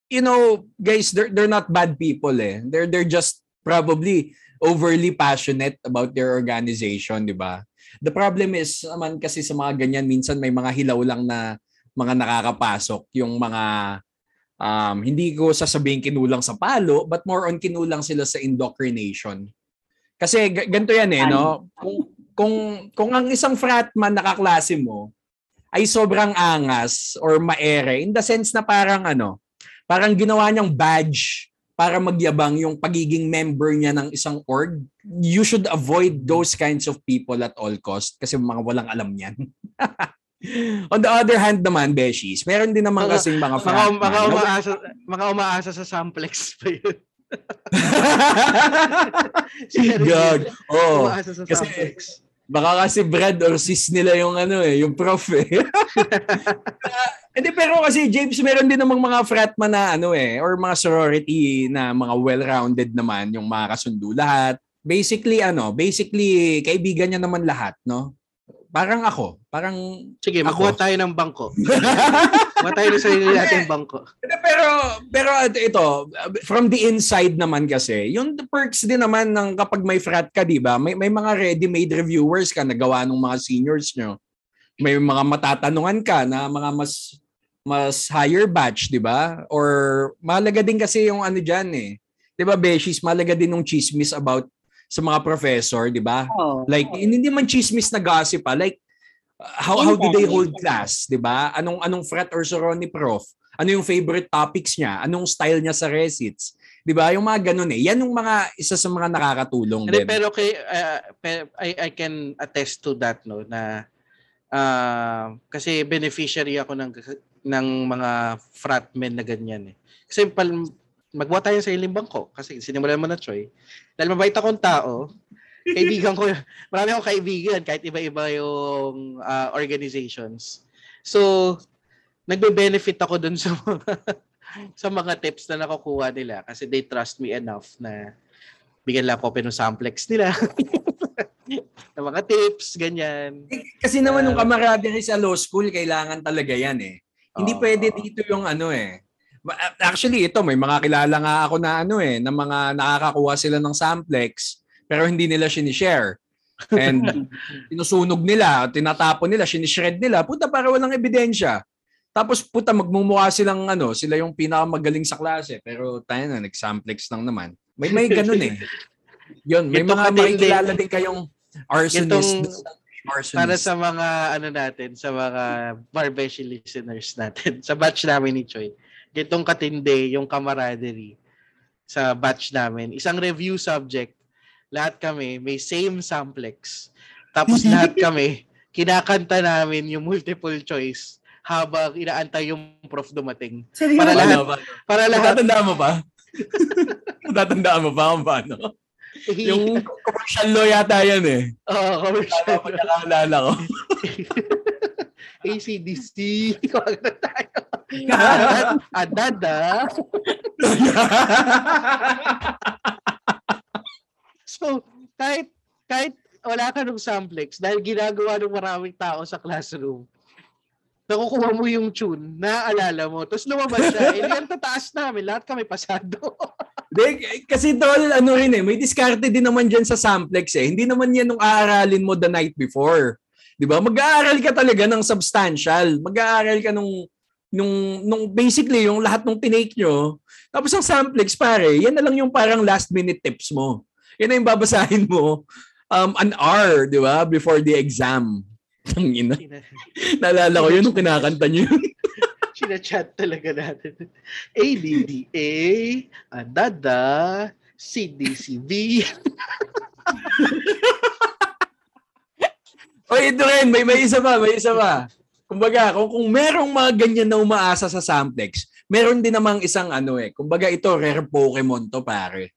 you know, guys, they're, they're not bad people eh. They're, they're just probably overly passionate about their organization, di ba? The problem is naman kasi sa mga ganyan, minsan may mga hilaw lang na mga nakakapasok, yung mga um, hindi ko sasabihin kinulang sa palo, but more on kinulang sila sa indoctrination. Kasi g- ganito yan eh, no? Kung, kung, kung ang isang fratman na kaklase mo ay sobrang angas or maere, in the sense na parang ano, parang ginawa niyang badge para magyabang yung pagiging member niya ng isang org, you should avoid those kinds of people at all cost kasi mga walang alam yan. On the other hand naman, Beshies, meron din naman Mga- kasing mga Mga, mga, umaasa, mga umaasa sa samplex pa yun. Gag. Oh, kasi-. Baka kasi Brad or sis nila yung ano eh, yung prof eh. Hindi pero kasi James meron din namang mga fratman na ano eh or mga sorority na mga well-rounded naman yung mga kasundo lahat. Basically ano, basically kaibigan niya naman lahat, no? Parang ako, parang Sige, Ako. magbuhat tayo ng bangko. Magbuhat tayo ng sarili natin bangko. Pero pero ito from the inside naman kasi yung perks din naman ng kapag may frat ka di ba may may mga ready-made reviewers ka na gawa ng mga seniors nyo may mga matatanungan ka na mga mas mas higher batch di ba or mahalaga din kasi yung ano diyan eh di ba Beshies mahalaga din ng chismis about sa mga professor di ba Oh. Like hindi man chismis na gossip ah. Like uh, how how do they hold class, 'di ba? Anong anong frat or soror ni prof? Ano yung favorite topics niya? Anong style niya sa recits? 'Di ba? Yung mga ganun eh. Yan yung mga isa sa mga nakakatulong Hindi, din. pero kay uh, I I can attest to that no na ah, kasi beneficiary ako ng ng mga fratmen na ganyan eh. Kasi pal magbuhat tayo sa iling bangko kasi sinimulan mo na Troy. Dahil mabait akong tao, kaibigan ko, marami akong kaibigan kahit iba-iba yung ah, organizations. So, nagbe-benefit ako dun sa mga sa mga tips na nakukuha nila kasi they trust me enough na bigyan lang copy ng samplex nila. ng mga tips, ganyan. Eh, Kasi naman nung Ah. camaraderie sa law school, kailangan talaga yan eh. Hindi Oo. pwede dito yung ano eh. Actually, ito, may mga kilala nga ako na ano eh, na mga nakakakuha sila ng samplex, pero hindi nila sinishare. And sinusunog nila, tinatapon nila, sinishred nila, puta para walang ebidensya. Tapos puta magmumukha silang ano, sila yung pinakamagaling sa klase, pero tayo na nag-samplex lang naman. May may ganun eh. Yun, may Ito mga makikilala din kayong arsonist. arsonist. Para sa mga ano natin, sa mga Barbeshi listeners natin, sa batch namin ni Choi, gitong katindi yung camaraderie sa batch namin. Isang review subject, lahat kami may same samplex. Tapos lahat kami, kinakanta namin yung multiple choice habang inaantay yung prof dumating. Seryoso? Para lahat- ba? Para lahat, Natatandaan mo ba? Natatandaan mo ba kung paano? Yung commercial law yata yan eh. oh, commercial. Pagkakalala ko. ACDC. Wag na tayo. Adada. So, kahit kahit wala ka ng samplex, dahil ginagawa ng maraming tao sa classroom, nakukuha mo yung tune, naaalala mo, tapos lumabas siya, eh, yan tataas namin, lahat kami pasado. Hindi, kasi tol, ano rin eh, may diskarte din naman dyan sa samplex eh. Hindi naman yan nung aaralin mo the night before. Di ba? Mag-aaral ka talaga ng substantial. Mag-aaral ka nung, nung, nung basically yung lahat ng tinake nyo. Tapos ang samplex pare, yan na lang yung parang last minute tips mo. Yan na yung babasahin mo um, an hour, di ba? Before the exam. Ang ina. Naalala ko yun nung kinakanta nyo yun. Sinachat talaga natin. ADDA, Adada, CDCB. O ito rin, may, may isa pa, may isa pa. Kumbaga, kung, kung merong mga ganyan na umaasa sa Samplex, meron din namang isang ano eh. Kumbaga ito, rare Pokemon to pare.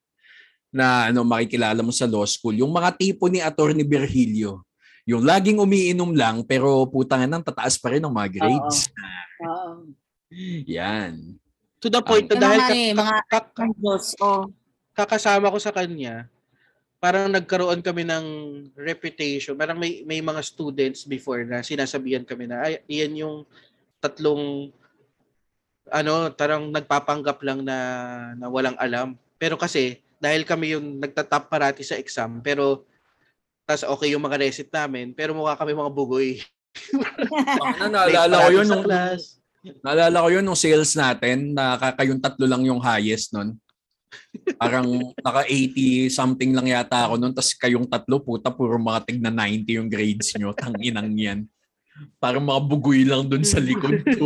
Na ano, makikilala mo sa law school. Yung mga tipo ni Attorney Virgilio. Yung laging umiinom lang, pero putang nang tataas pa rin ang mga grades. Oo. Yan. To the point na Yung dahil mga, kak- eh, mga kak- ang Diyos ko. kakasama ko sa kanya, parang nagkaroon kami ng reputation. Parang may may mga students before na sinasabihan kami na ay iyan yung tatlong ano, tarang nagpapanggap lang na na walang alam. Pero kasi dahil kami yung nagtatap parati sa exam, pero tas okay yung mga recit namin, pero mukha kami mga bugoy. Ano, naalala ko yun nung, class. naalala ko yun nung sales natin na kaka- yung tatlo lang yung highest nun. Parang naka 80 something lang yata ako noon tapos kayong tatlo puta puro mga tig na 90 yung grades nyo tanginang yan. Parang mga bugoy lang dun sa likod ko.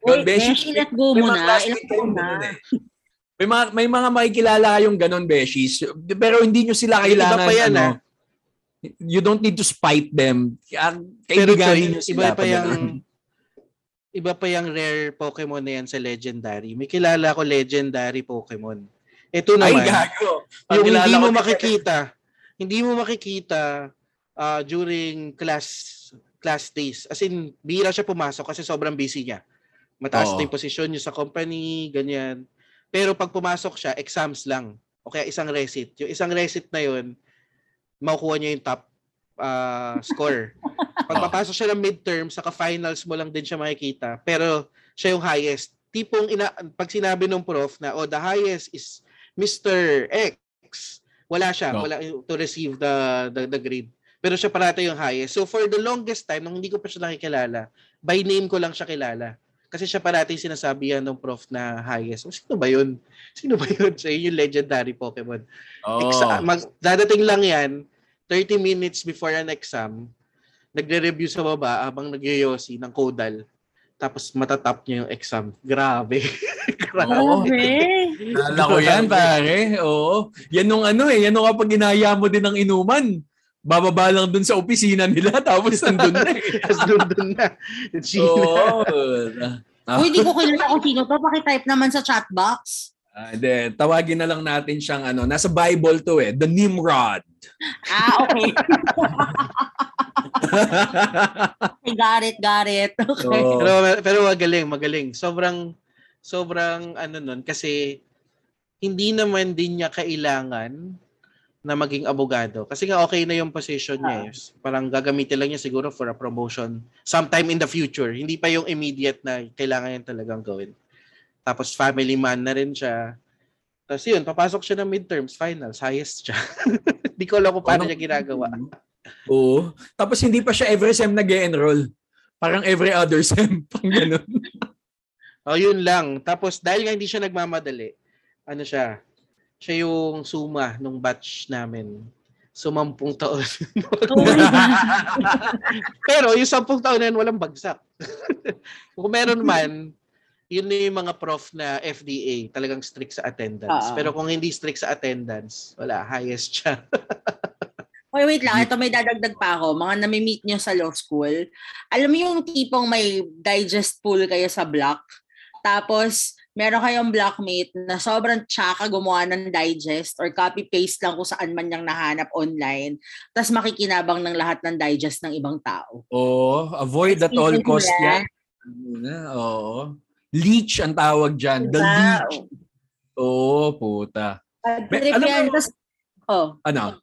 Uy, Beshi, Beshi, let go may mo mga na. Ilan kayong na. eh. May mga may mga makikilala kayong ganun Beshis. Pero hindi nyo sila Iba kailangan pa yan, ano, ah. You don't need to spite them. Pero Kaibiganin nyo sila. iba pa pag yung. Iba pa yung rare Pokemon na yan sa Legendary. May kilala ko Legendary Pokemon. Ito Ay, naman, gago. Pag yung hindi mo makikita, hindi mo makikita ah, during class class days. As in, bihira siya pumasok kasi sobrang busy niya. Mataas Oo. na yung posisyon niya sa company, ganyan. Pero pag pumasok siya, exams lang. O kaya isang recit. Yung isang recit na yun, makukuha niya yung top ah, score. Pag Oo. papasok siya ng midterm, saka finals mo lang din siya makikita. Pero siya yung highest. Tipong ina, pag sinabi ng prof na, oh, the highest is Mr. X, wala siya. No. Wala to receive the, the, the grade. Pero siya parati yung highest. So for the longest time, nung hindi ko pa siya nakikilala, by name ko lang siya kilala. Kasi siya parati yung sinasabi yan ng prof na highest. O, sino ba yun? Sino ba yun? So yun yung legendary Pokemon. Oo. Exa- mag, dadating lang yan, 30 minutes before an exam, nagre-review sa baba habang nagyoyosi ng Kodal. Tapos matatap niya yung exam. Grabe. Grabe. Oo. Ko yan, pare. Oo. Yan nung ano eh. Yan nung kapag inaya mo din ng inuman. Bababa lang dun sa opisina nila tapos nandun na eh. Tapos doon na. Oo. Uy, di ko kilala kung sino to. Pakitype naman sa chat box. Ah, de, tawagin na lang natin siyang ano, nasa Bible to eh, the Nimrod. Ah, okay. I got it, got it. Okay. Oo. Pero pero magaling, magaling. Sobrang sobrang ano nun kasi hindi naman din niya kailangan na maging abogado. Kasi nga okay na yung position niya. eh. Parang gagamitin lang niya siguro for a promotion sometime in the future. Hindi pa yung immediate na kailangan niya talagang gawin. Tapos family man na rin siya. Tapos yun, papasok siya ng midterms, finals, highest siya. Hindi ko alam kung paano Ano? niya ginagawa. Oo. Tapos hindi pa siya every sem nag enroll Parang every other sem. Pang ganun. Oh, yun lang. Tapos dahil nga hindi siya nagmamadali, ano siya, siya yung suma nung batch namin. Sumampung taon. Oh. Pero yung sampung taon na yun, walang bagsak. Kung meron man, yun na yung mga prof na FDA, talagang strict sa attendance. Oo. Pero kung hindi strict sa attendance, wala, highest siya. Wait, wait lang. Ito may dadagdag pa ako. Mga nami-meet nyo sa law school. Alam mo yung tipong may digest pool kayo sa block. Tapos, meron kayong blockmate na sobrang tsaka gumawa ng digest or copy-paste lang kung saan man niyang nahanap online. Tapos makikinabang ng lahat ng digest ng ibang tao. Oo. Avoid at all cost yan. Muna, Oo. Leech ang tawag dyan. The Diba? leech. Oo, puta. Alam yan. mo- Tas, oh. Ano?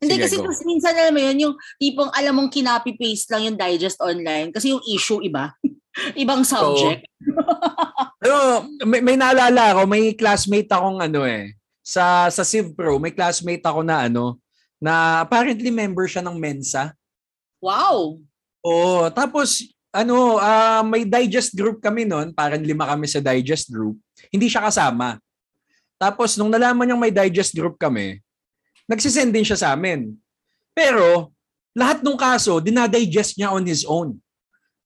Hindi Sige, kasi go. tas minsan alam mo yun, yung tipong alam mong kinopy-paste lang yung digest online kasi yung issue iba. Ibang subject. Pero may, may naalala ako, may classmate akong ano eh, sa sa Civ Pro, may classmate ako na ano, na apparently member siya ng Mensa. Wow! Oo, tapos ano, ah, may digest group kami noon, parang lima kami sa digest group. Hindi siya kasama. Tapos nung nalaman niyang may digest group kami, nagsisend din siya sa amin. Pero lahat ng kaso, dinadigest niya on his own.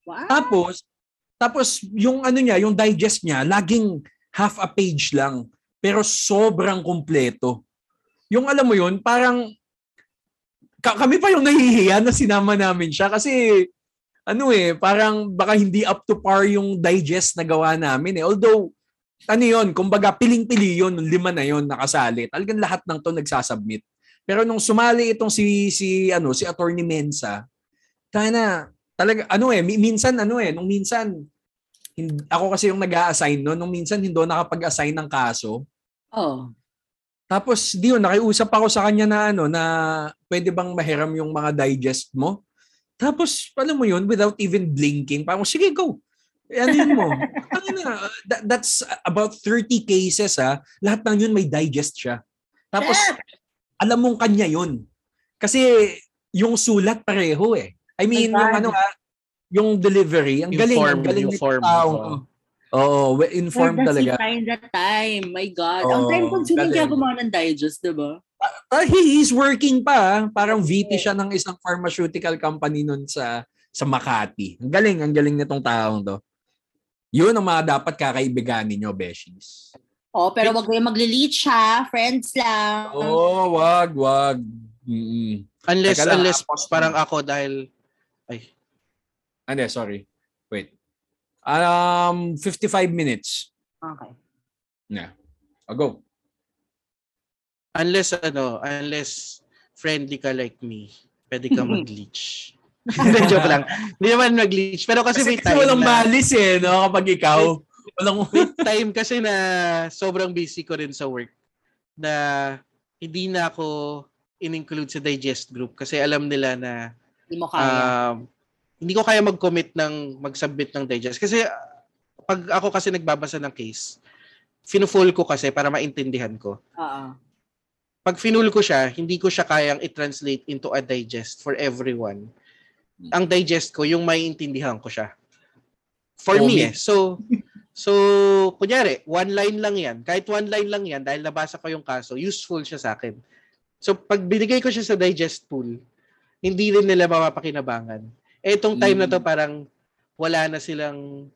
Wow! Tapos, tapos yung ano niya, yung digest niya, laging half a page lang. Pero sobrang kumpleto. Yung alam mo yun, parang ka- kami pa yung nahihiya na sinama namin siya kasi ano eh, parang baka hindi up to par yung digest na gawa namin eh. Although, ano yun, kumbaga piling-pili yun, nung lima na yun nakasali. Talagang lahat ng to nagsasubmit. Pero nung sumali itong si si ano si Attorney Mensa, tayo na talaga ano eh mi- minsan ano eh nung minsan hin- ako kasi yung nag-a-assign no nung minsan hindi nakapag-assign ng kaso. Oh. Tapos di yun nakiusap ako sa kanya na ano na pwede bang mahiram yung mga digest mo. Tapos alam mo yun without even blinking, parang sige go. Ano yun mo? Ano na, that, that's about 30 cases ha. Lahat ng yun may digest siya. Tapos Shit! alam mong kanya yun. Kasi yung sulat pareho eh. I mean, yung ano ah, yung delivery, ang galing, ang Informed, galing yung form. taong Oo. we- informed Where does talaga. he find the time? My God. Oh, Ang time consuming kaya gumawa ng digest, di ba? Ah, he, he's working pa. ah. Parang VP siya ng isang pharmaceutical company nun sa sa Makati. Ang galing, ang galing nitong taong to. Yun ang mga dapat kakaibiganin nyo, Beshies. Oh, pero wag kayong magli-leech ha. Friends lang. Oh, wag, wag. Mm-mm. Unless, lang, unless ah, pause parang ako dahil, ay, Ano, sorry. Wait. Um, 55 minutes. Okay. Yeah. I'll go. Unless ano, unless friendly ka like me, pwede ka mag-leech. Hindi, joke lang. Hindi naman mag-leech. Pero kasi, Kasi, may kasi time walang na, malis eh, no? Kapag ikaw, walang... may time kasi na sobrang busy ko rin sa work na hindi na ako in-include sa digest group kasi alam nila na Hindi mo kaya. um, hindi ko kaya mag-commit ng mag-submit ng digest kasi uh, pag ako kasi nagbabasa ng case, finu-full ko kasi para maintindihan ko. Oo. Pag finul ko siya, hindi ko siya kayang i-translate into a digest for everyone. Ang digest ko, yung maiintindihan ko siya. For me eh. So, so, kunyari, one line lang yan. Kahit one line lang yan, dahil nabasa ko yung kaso, useful siya sa akin. So, pag binigay ko siya sa digest pool, hindi rin nila mapapakinabangan. Eh, itong time na to, Mm. parang wala na silang,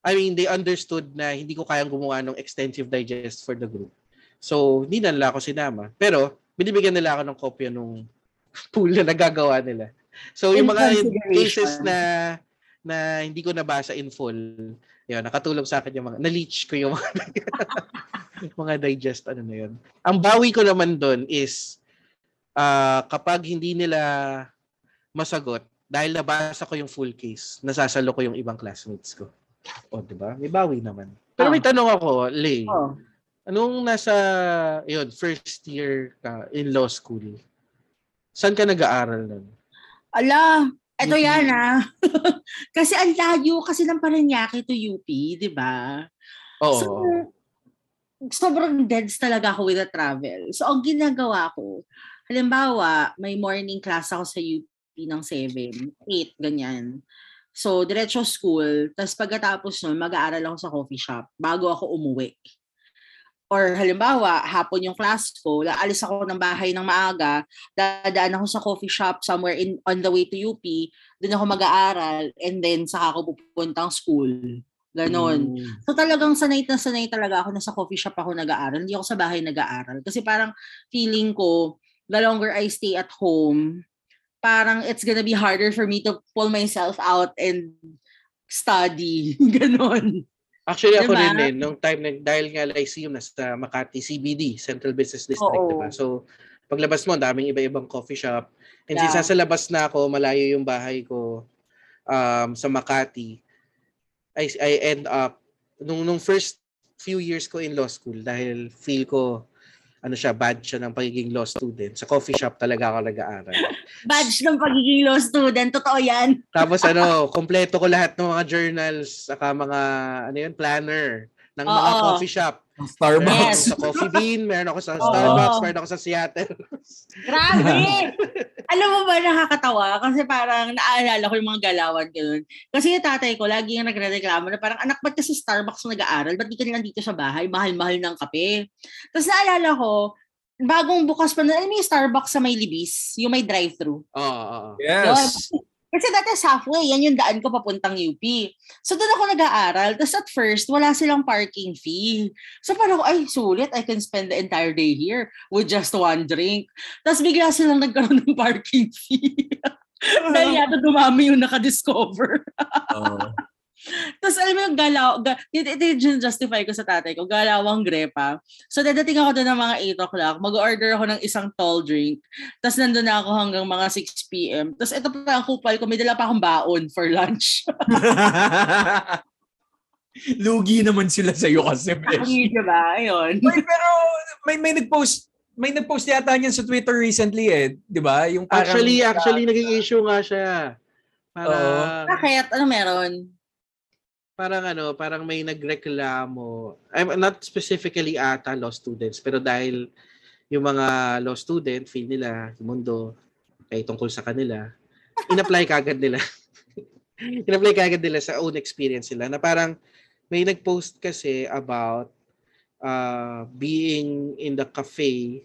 I mean, they understood na hindi ko kayang gumawa ng extensive digest for the group. So, hindi na nila ako sinama. Pero, binibigyan nila ako ng kopya nung pool na nagagawa nila. So, yung mga cases na na hindi ko nabasa in full, yun, nakatulong sa akin yung mga, na-leech ko yung mga, mga digest, ano na yun. Ang bawi ko naman doon is, ah kapag hindi nila masagot, dahil nabasa ko yung full case, nasasalo ko yung ibang classmates ko. O, di ba? May bawi naman. Pero may Ah. tanong ako, Lay. Oh. Anong nasa, yun, first year ka in law school? Saan ka nag-aaral nun? Ala, eto UP. yan ah. kasi ang layo kasi ng Paranaque to UP, di ba? Oo. So, sobrang deads talaga ako with the travel. So, ang ginagawa ko, halimbawa, may morning class ako sa UP ng 7, 8, ganyan. So, diretso school, tapos pagkatapos nun, mag-aaral ako sa coffee shop bago ako umuwi. Or halimbawa, hapon yung class ko, laalis ako ng bahay ng maaga, dadaan ako sa coffee shop somewhere in on the way to UP, doon ako mag-aaral, and then saka ako pupuntang school. Ganon. Mm. So talagang sanay na sanay talaga ako na sa coffee shop ako nag-aaral. Hindi ako sa bahay nag-aaral. Kasi parang feeling ko, the longer I stay at home, parang it's gonna be harder for me to pull myself out and study. Ganon. Actually, ako Diba? rin din, nung time na, dahil nga Lyceum nasa Makati CBD, Central Business District, Oo. diba? So, paglabas mo, daming iba-ibang coffee shop. And Yeah. since nasa labas na ako, malayo yung bahay ko um, sa Makati, I, I end up, nung, nung first few years ko in law school, dahil feel ko, ano siya, bad siya ng pagiging law student. Sa coffee shop talaga ako nag-aaral. Badge ng pagiging law student. Totoo yan. Tapos ano, kompleto ko lahat ng mga journals, saka mga, ano yun, planner ng mga Oo. coffee shop. Starbucks. sa Coffee Bean, meron ako sa. Starbucks, meron ako sa Seattle. Grabe! Alam mo ba, nakakatawa? Kasi parang naaalala ko yung mga galawan ganun. Kasi yung tatay ko, lagi yung nagre-reklamo na parang, anak, ba't kasi Starbucks mo nag-aaral? Ba't di ka lang dito sa bahay? Mahal-mahal ng kape. Tapos naalala ko, bagong bukas pa na, alam mo yung Starbucks sa may libis, yung may drive-thru. Oo, oo. Yes. Kasi dati sa halfway, yan yung daan ko papuntang UP. So doon ako nag-aaral. Tapos at first, wala silang parking fee. So parang, ay, sulit. I can spend the entire day here with just one drink. Tapos bigla silang nagkaroon ng parking fee. Dahil yata dumami yung nakadiscover. Oo. Tapos alam mo yung galaw, ga, ito, ito yung justify ko sa tatay ko, galawang grepa. So dadating ako doon ng mga 8 o'clock, mag-order ako ng isang tall drink. Tapos nandun na ako hanggang mga 6 p.m. Tapos ito pa ang kupal ko, may dala pa akong baon for lunch. Lugi naman sila sa iyo kasi. besh. Hindi, diba? Ayun. Wait, pero may may nag-post may nag-post yata niyan sa Twitter recently eh, 'di ba? Yung parang Actually, actually, naging issue nga siya. Parang, Bakit? Ano meron? Parang ano, parang may nagreklamo. I'm not specifically ata law students, pero dahil yung mga law student, feel nila, yung mundo, ay tungkol sa kanila, in-apply kagad nila. in-apply kagad nila sa own experience nila na parang may nag-post kasi about uh, being in the cafe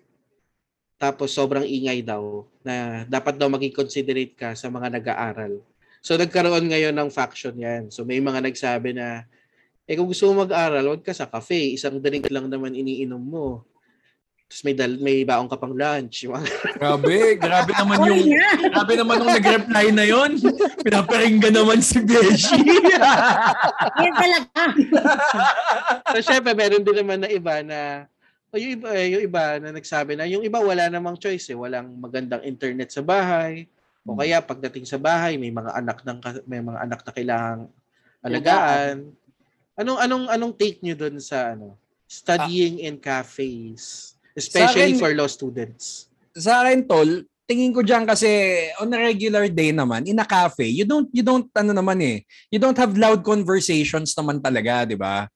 tapos sobrang ingay daw na dapat daw maging considerate ka sa mga nag-aaral. So nagkaroon ngayon ng faction yan. So may mga nagsabi na eh kung gusto mo mag-aral, wag ka sa cafe. Isang drink lang naman iniinom mo. Tapos may, dal- may baong ka pang lunch. Yung grabe, grabe naman yung nga! grabe naman nung nag-reply na yon. Pinaparinggan naman si Beshi. Yan talaga. so syempre, meron din naman na iba na o yung iba, yung iba na nagsabi na yung iba wala namang choice eh. Walang magandang internet sa bahay. O kaya pagdating sa bahay, may mga anak ng may mga anak na kailangang alagaan. Anong anong anong take niyo doon sa ano studying in cafes, especially akin- for law students? sa akin tol, tingin ko diyan kasi on a regular day naman in a cafe, you don't you don't ano naman eh. You don't have loud conversations naman talaga, 'di ba?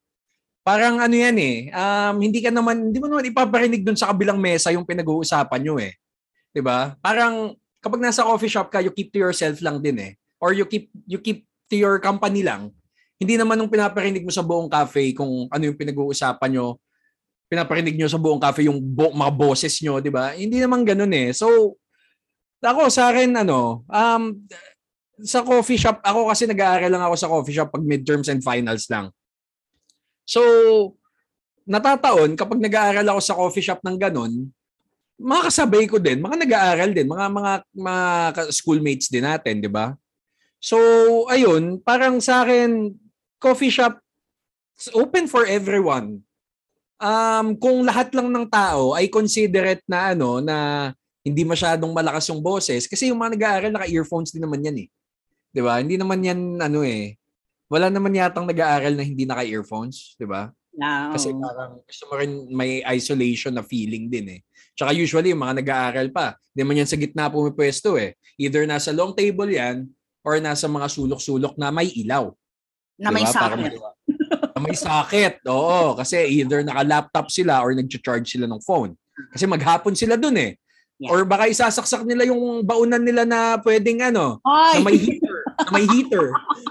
Parang ano yan eh. Um, hindi ka naman hindi mo naman ipaparinig doon sa kabilang mesa yung pinag-uusapan nyo eh. 'Di ba? Parang kapag nasa coffee shop ka, you keep to yourself lang din eh. Or you keep you keep to your company lang. Hindi naman nung pinaparinig mo sa buong cafe kung ano yung pinag-uusapan nyo, pinaparinig nyo sa buong cafe yung bo- mga boses nyo, di ba? Hindi naman ganun eh. So, ako sa akin, ano, um, sa coffee shop, ako kasi nag-aaral lang ako sa coffee shop pag midterms and finals lang. So, natataon kapag nag-aaral ako sa coffee shop ng ganun, mga kasabay ko din, mga nag-aaral din, mga mga mga schoolmates din natin, 'di ba? So, ayun, parang sa akin coffee shop it's open for everyone. Um, kung lahat lang ng tao ay considerate na ano na hindi masyadong malakas yung boses kasi yung mga nag-aaral naka-earphones din naman yan eh. 'Di ba? Hindi naman yan ano eh. Wala naman yatang nag-aaral na hindi naka-earphones, 'di ba? Yeah, Kasi parang gusto mo rin may isolation na feeling din eh. Tsaka usually yung mga nag-aaral pa, hindi man yan sa gitna pumipwesto eh. Either nasa long table yan or nasa mga sulok-sulok na may ilaw. na may Diba? Sakit. na may socket. Oo, kasi either naka-laptop sila or nag-charge sila ng phone. Kasi maghapon sila dun eh. Yeah. Or baka isasaksak nila yung baunan nila na pwedeng ano, Ay, na may heater, na may heater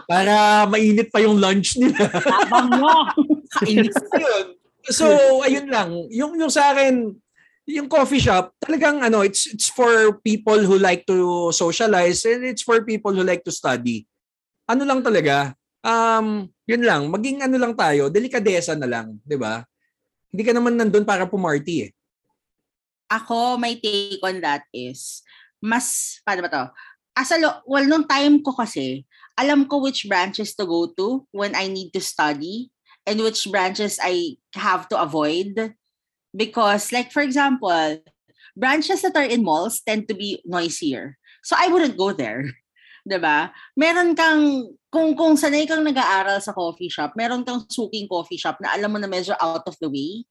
para mainit pa yung lunch nila. tabang mo. Kainis. ayun. So, ayun lang. Yung yung sa akin, yung coffee shop, talagang ano, it's it's for people who like to socialize and it's for people who like to study. Ano lang talaga? Um, yun lang, maging ano lang tayo, delikadesa na lang, 'di ba? Hindi ka naman nandun para pumarty eh. Ako, my take on that is, mas, paano ba to? As a, lo- well, nung time ko kasi, alam ko which branches to go to when I need to study and which branches I have to avoid. Because, like, for example, branches that are in malls tend to be noisier. So, I wouldn't go there. 'Di ba? Meron kang, kung, kung sanay kang nag-aaral sa coffee shop, meron kang suking coffee shop na alam mo na medyo out of the way.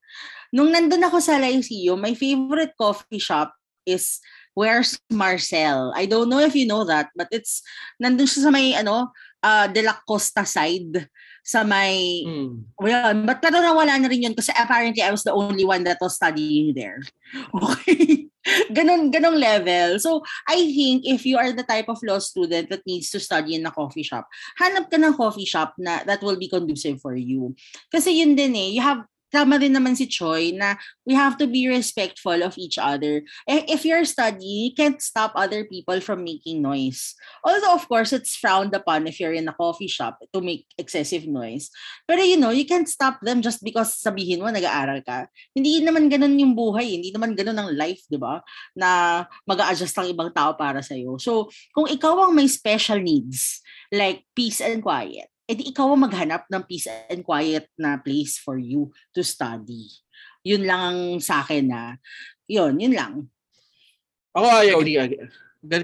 Nung nandun ako sa Lyceum, my favorite coffee shop is Where's Marcel? I don't know if you know that, but it's nandun siya sa may ano, uh, De La Costa side sa may Mm. well, but pero nawala na rin yun kasi apparently I was the only one that was studying there. Okay. ganon, ganong level. So, I think if you are the type of law student that needs to study in a coffee shop, hanap ka ng coffee shop na that will be conducive for you. Kasi yun din eh, you have tama rin naman si Choi na we have to be respectful of each other. Eh, If you're studying, you can't stop other people from making noise. Although, of course, it's frowned upon if you're in a coffee shop to make excessive noise. Pero you know, you can't stop them just because sabihin mo nag-aaral ka. Hindi naman ganun yung buhay. Hindi naman ganun ang life, di ba? Na mag adjust ang ibang tao para sa'yo. So, kung ikaw ang may special needs, like peace and quiet, edi ikaw ang maghanap ng peace and quiet na place for you to study. Yun lang ang sa akin na, yun, yun lang. Ako, I agree.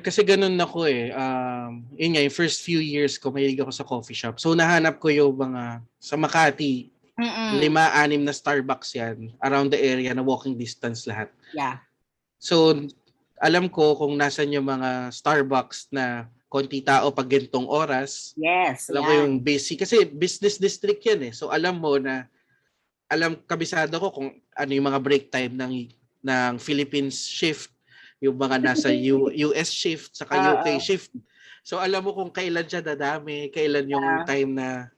Kasi ganun ako eh. Um, yun nga, yung first few years ko, mahilig ako sa coffee shop. So, nahanap ko yung mga, sa Makati, Mm-mm. lima, anim na Starbucks yan, around the area na walking distance lahat. Yeah. So, alam ko kung nasan yung mga Starbucks na konti tao pag gintong oras. Yes. Alam ko yan. yung basic, kasi business district yan eh. So, alam mo na, alam, kabisado ko kung ano yung mga break time ng, ng Philippines shift, yung mga nasa U, US shift, saka Ah, UK ah. shift. So, alam mo kung kailan siya dadami, kailan yung Ah. time na,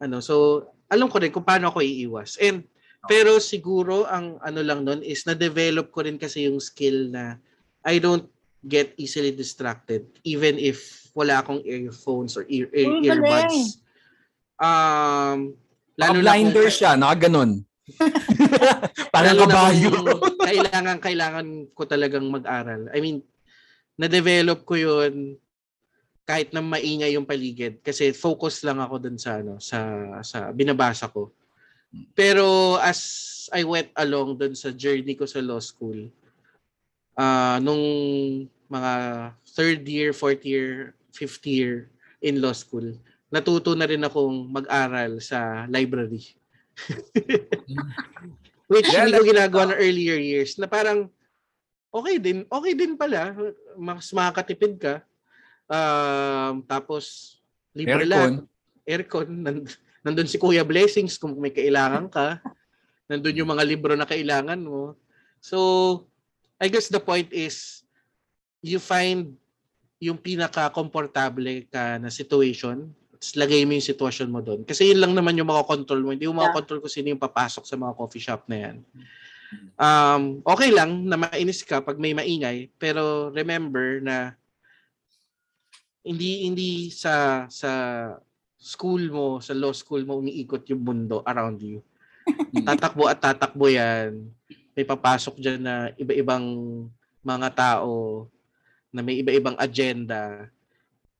ano, so, alam ko rin kung paano ako iiwas. And, pero siguro, ang ano lang nun is, na-develop ko rin kasi yung skill na I don't get easily distracted even if wala akong earphones or ear, ear earbuds. Um, lalo na blinder kung, siya, nakaganon. Parang lalo na kabayo. kailangan, kailangan ko talagang mag-aral. I mean, na-develop ko yun kahit na maingay yung paligid kasi focus lang ako dun sa ano sa sa binabasa ko. Pero as I went along dun sa journey ko sa law school, ah nung mga third year, fourth year, fifth year in law school, natuto na rin akong mag-aral sa library. Which Yeah, hindi ko ginagawa ng earlier years na parang okay din, okay din pala. Mas makakatipid ka. Um, tapos libre lang. Aircon. Aircon. Nand- nandun si Kuya Blessings kung may kailangan ka. nandun yung mga libro na kailangan mo. So, I guess the point is you find yung pinaka-komportable ka na situation tapos lagay mo yung sitwasyon mo doon. Kasi yun lang naman yung makakontrol mo. Hindi mo makakontrol kung sino yung papasok sa mga coffee shop na yan. Um, okay lang na mainis ka pag may maingay, pero remember na hindi hindi sa sa school mo, sa law school mo umiikot yung mundo around you. Tatakbo at tatakbo yan. May papasok dyan na iba-ibang mga tao na may iba-ibang agenda.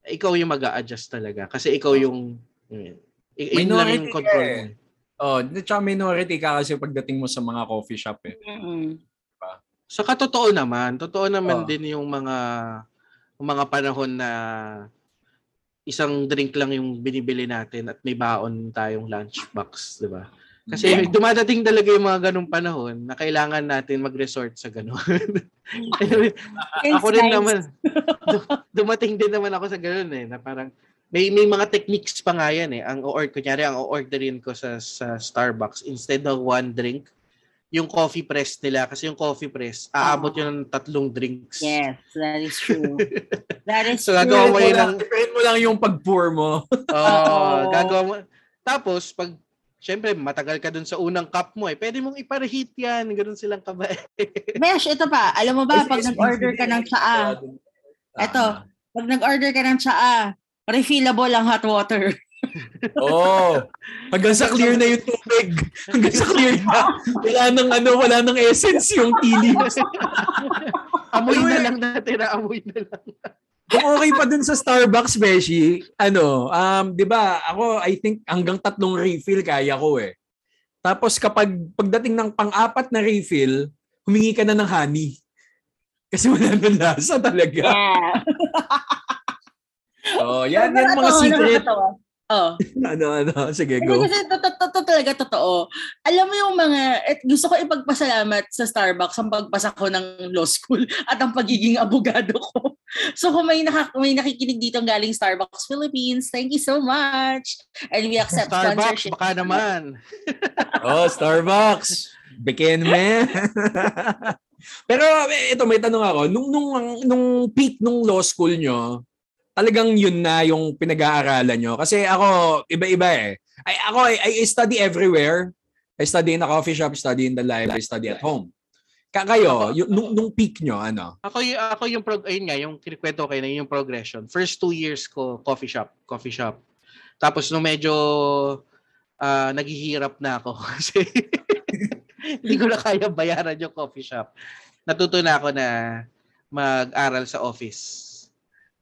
Ikaw yung mag adjust talaga. Kasi ikaw yung yun, yun lang yung Minority control ka mo. eh. Oh, tsaka minority ka kasi pagdating mo sa mga coffee shop eh. Mm-mm. Saka totoo naman, totoo naman Oo. din yung mga yung mga panahon na isang drink lang yung binibili natin at may baon tayong lunchbox, di ba? Kasi dumadating talaga yung mga ganong panahon na kailangan natin mag-resort sa ganon. ako rin naman, dumating din naman ako sa ganon eh, na parang may may mga techniques pa nga yan eh. Ang or kunyari ang orderin ko sa sa Starbucks instead of one drink, yung coffee press nila kasi yung coffee press aabot Oo. yun ng tatlong drinks. Yes, that is true. that is So, true. gagawa mo lang, mo lang yung pag-pour mo. Oo, Oo. gagawa mo. Tapos pag Siyempre, matagal ka dun sa unang cup mo eh. Pwede mong ipa-reheat yan. Ganun silang kabait. Besh, ito pa. Alam mo ba, pag nag-order ka ng tsaa, Eto. pag nag-order ka ng tsaa, refillable ang hot water. Oo. Oh, hanggang sa clear na yung tubig. Hanggang sa clear na. Wala nang ano, wala nang essence yung leaves. amoy na lang natira, amoy na lang. Kung okay pa dun sa Starbucks, Beshi, ano, um, di ba, ako, I think hanggang tatlong refill kaya ko eh. Tapos kapag pagdating ng pang-apat na refill, humingi ka na ng honey. Kasi wala nang lasa talaga. Yeah. Oh, yan, yan mga secret. Oh. Ano, ano, sige, go. kasi to, to, to, to, talaga totoo. Alam mo yung mga, at gusto ko ipagpasalamat sa Starbucks ang pagpasa ko ng law school at ang pagiging abogado ko. So kung may, naka, may nakikinig dito galing Starbucks Philippines, thank you so much. And we accept Starbucks, sponsorship. baka naman. Oh, Starbucks. Beken me. Pero eh, ito may tanong ako, nung nung nung peak nung law school nyo, talagang yun na yung pinag-aaralan nyo kasi ako iba-iba eh. I, ako I, I study everywhere. I study in a coffee shop, study in the library, study at home. Ka kayo, yung, nung, nung peak nyo, ano? Ako yung, ako yung, prog- ayun nga, yung kinikwento ko na yung progression. First two years ko, coffee shop, coffee shop. Tapos nung medyo ah, naghihirap na ako kasi hindi ko na kaya bayaran yung coffee shop. Natuto na ako na mag-aral sa office.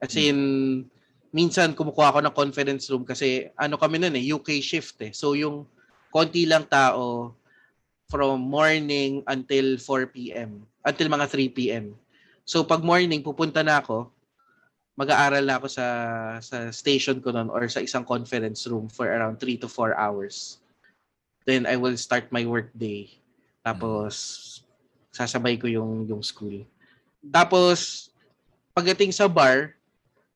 As in, minsan kumukuha ako ng conference room kasi ano kami nun eh, UK shift eh. So yung konti lang tao from morning until 4 p.m. Until mga 3 p.m. So pag morning, pupunta na ako, mag-aaral na ako sa sa station ko noon or sa isang conference room for around 3 to 4 hours. Then I will start my work day. Tapos sasabay ko yung yung school. Tapos pagdating sa bar,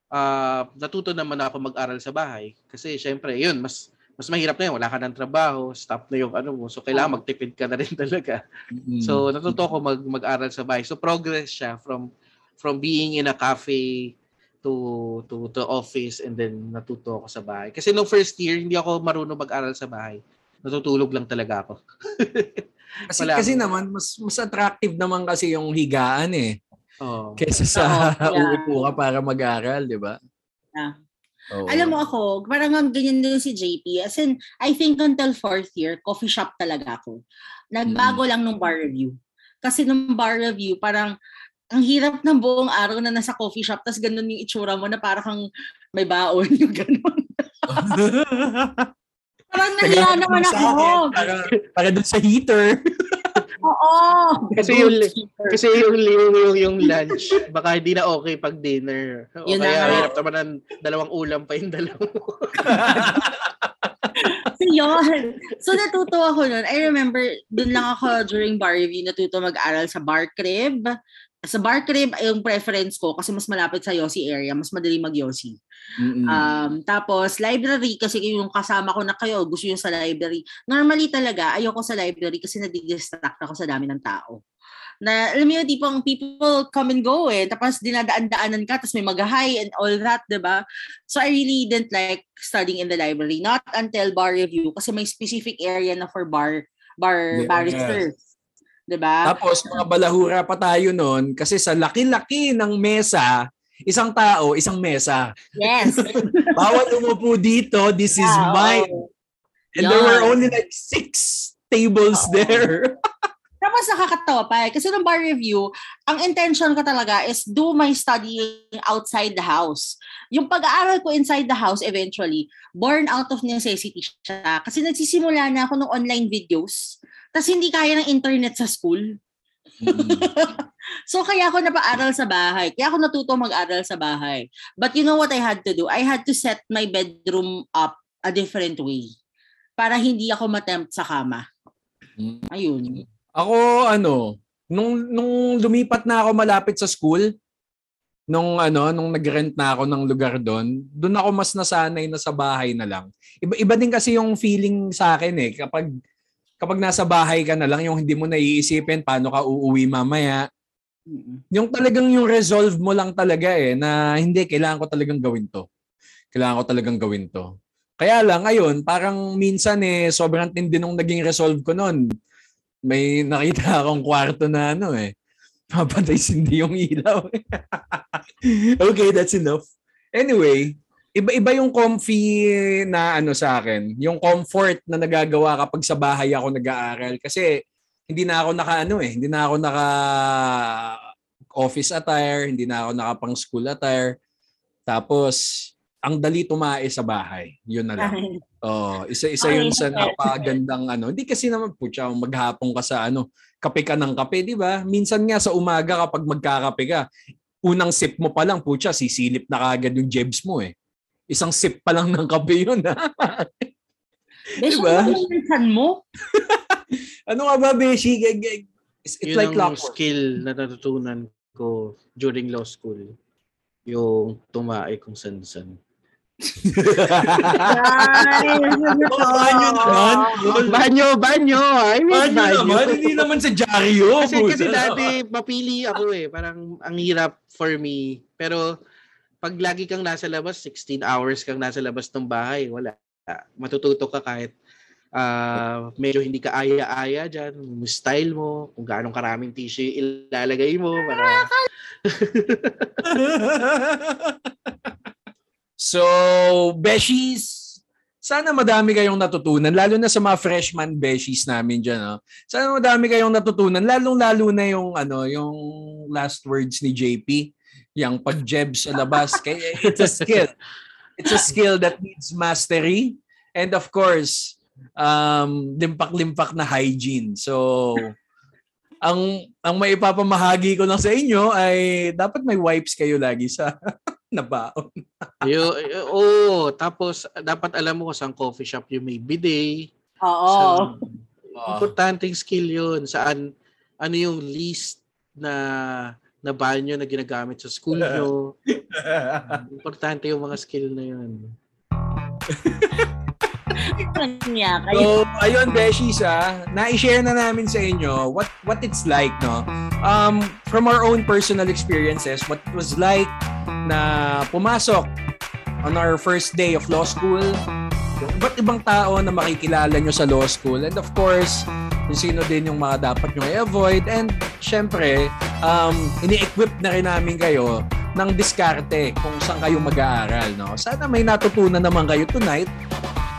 ah natuto naman ako mag-aral sa bahay kasi syempre, yun, mas mas mahirap na yun. Wala ka ng trabaho, stop na yung ano mo. So, kailangan magtipid ka na rin talaga. So natuto ko mag mag-aral sa bahay. So progress siya from from being in a cafe to to to office and then natuto ako sa bahay. Kasi no first year hindi ako marunong mag-aral sa bahay. Natutulog lang talaga ako. kasi, wala kasi ako. naman, mas, mas attractive naman kasi yung higaan eh. Oh. Kesa sa Oo, yeah. uupo ka para mag-aral, di ba? Yeah. Oo. Alam mo ako, parang ang ganyan din si JP. As in, I think until fourth year, coffee shop talaga ako. Nagbago lang nung bar review. Kasi nung bar review, parang ang hirap ng buong araw na nasa coffee shop, tapos ganun yung itsura mo na parang kang may baon yung ganun. Parang nahiya naman ako. Para, para dun sa heater. Oo. Kasi yung kasi yung yung, yung, yung lunch, baka hindi na okay pag dinner. O Yun kaya hirap naman ng dalawang ulam pa yung dalawa. So yun. So natuto ako nun. I remember, dun lang ako during bar review, natuto mag-aral sa bar crib. Sa bar crib, ay yung preference ko kasi mas malapit sa Yossi area, mas madali mag-Yossi. Mm-mm. Um, tapos library kasi yung kasama ko na kayo, gusto yung sa library. Normally talaga, ayoko sa library kasi nadidistract ako sa dami ng tao. Na, alam mo tipong people come and go eh. Tapos dinadaan-daanan ka, tapos may mag-hi and all that, di ba? So I really didn't like studying in the library. Not until bar review kasi may specific area na for bar bar Yes. barristers. Di ba? Tapos mga balahura pa tayo noon kasi sa laki-laki ng mesa, isang tao, isang mesa. Yes. Bawal umupo dito, this is Yeah, mine. oo. And there were only like six tables Oo. there. Tapos nakakatawa pa eh. Kasi nung bar review, ang intention ko talaga is do my studying outside the house. Yung pag-aaral ko inside the house eventually, born out of necessity siya. Kasi nagsisimula na ako ng online videos. Tapos hindi kaya ng internet sa school. Mm. So kaya ako napaaral sa bahay. Kaya ako natuto mag-aral sa bahay. But you know what I had to do? I had to set my bedroom up a different way para hindi ako matempt sa kama. Mm. Ayun. Ako, ano, nung, nung lumipat na ako malapit sa school, nung ano, nung nag-rent na ako ng lugar doon, doon ako mas nasanay na sa bahay na lang. Iba, iba din kasi yung feeling sa akin eh, kapag kapag nasa bahay ka na lang, yung hindi mo naiisipin paano ka uuwi mamaya. Yung talagang yung resolve mo lang talaga eh, na hindi, kailangan ko talagang gawin to. Kailangan ko talagang gawin to. Kaya lang, ngayon, parang minsan eh, sobrang tindi nung naging resolve ko noon. May nakita akong kwarto na ano eh, papatay sindi yung ilaw. okay, that's enough. Anyway, iba-iba yung comfy na ano sa akin. Yung comfort na nagagawa kapag sa bahay ako nag-aaral. Kasi hindi na ako naka ano eh, hindi na ako naka office attire, hindi na ako naka pang school attire. Tapos, ang dali tumae sa bahay. Yun na lang. Oh, isa-isa yun sa napagandang ano. Hindi kasi naman putya, maghapon ka sa ano, kape ka ng kape, di ba? Minsan nga sa umaga kapag magkakape ka, unang sip mo pa lang, putya, sisilip na kagad yung jebs mo eh. Isang sip pa lang ng kape yun ha. Beso Diba? ano mo? ano nga ba, Beshi? It's, it's Yun like ang clockwork. skill na natutunan ko during law school. Yung tumae kung san-san. banyo naman. banyo, banyo! I mean, Banyo naman, hindi naman sa dyaryo. kasi, kasi dati, mapili ako eh. Parang ang hirap for me. Pero pag lagi kang nasa labas, 16 hours kang nasa labas ng bahay, wala. Matututo ka kahit ah, medyo hindi ka aya-aya dyan. Yung style mo, kung gaano karaming tissue ilalagay mo. Para... so, Beshies, sana madami kayong natutunan, lalo na sa mga freshman Beshies namin dyan. No? Sana madami kayong natutunan, lalong-lalo na yung, ano, yung last words ni JP, yung pag-jeb sa labas. Kaya it's a skill. It's a skill that needs mastery. And of course, um, limpak-limpak na hygiene. So, ang ang maipapamahagi ko lang sa inyo ay dapat may wipes kayo lagi sa nabaon. Yo, oh, tapos dapat alam mo kung saan coffee shop yung may bidet. Oo. Saan- Importanteng skill yun. Saan, ano yung least na na banyo na ginagamit sa school nyo. Importante yung mga skill na yun. Kanya kayo. So, ayun, Beshies, ah, na-share na namin sa inyo what what it's like, no? Um, from our own personal experiences, what it was like na pumasok on our first day of law school, yung iba't ibang tao na makikilala nyo sa law school, and of course, kung sino din yung mga dapat nyo i-avoid, and syempre, um, ini-equip na rin namin kayo ng diskarte kung saan kayo mag-aaral, no? Sana may natutunan naman kayo tonight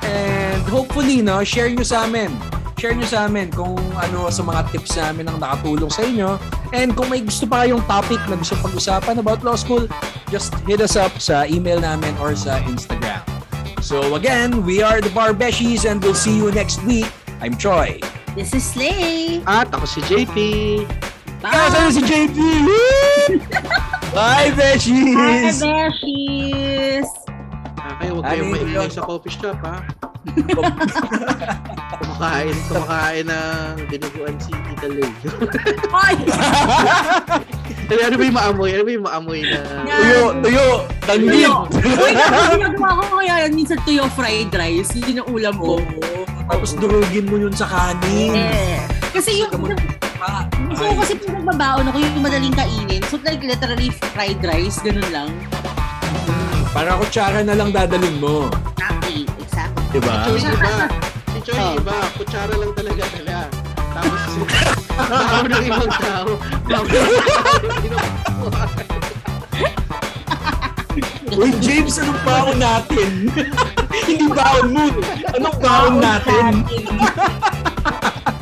And hopefully, no, share nyo sa amin. Share nyo sa amin kung ano sa mga tips namin ang nakatulong sa inyo. And kung may gusto pa kayong topic na gusto pag-usapan about law school, just hit us up sa email namin or sa Instagram. So again, we are the Barbeshies and we'll see you next week. I'm Troy. This is Slay. At ako si JP. Kasama si JP! Bye, Hi, Beshies! Beshies! Ah, kayo, huwag kayong Ano maingay sa coffee shop, ha? kumakain, kumakain ng dinuguan si Tita Lay. Ay! ano, ano ba yung maamoy? Ano ba yung maamoy na... tuyo, tuyo, tanggit! Uy, ginagawa ko kaya yan minsan tuyo fried rice. Yun yung ulam ko. Oo. Tapos durugin mo yun sa kanin. Eh. Kasi yung, Ah, so, kasi pag nagbabaon ako yung madaling kainin. So like literally fried rice, ganun lang. Para kutsara na lang dadalhin mo. Exactly. Exactly. Diba? Choy, iba. Si Choy, Oh. iba. Kutsara lang talaga nila. Tapos, bakaw ng ibang tao. Ng ibang tao. Uy, James, anong baon natin? Hindi baon mo. Anong baon natin? natin.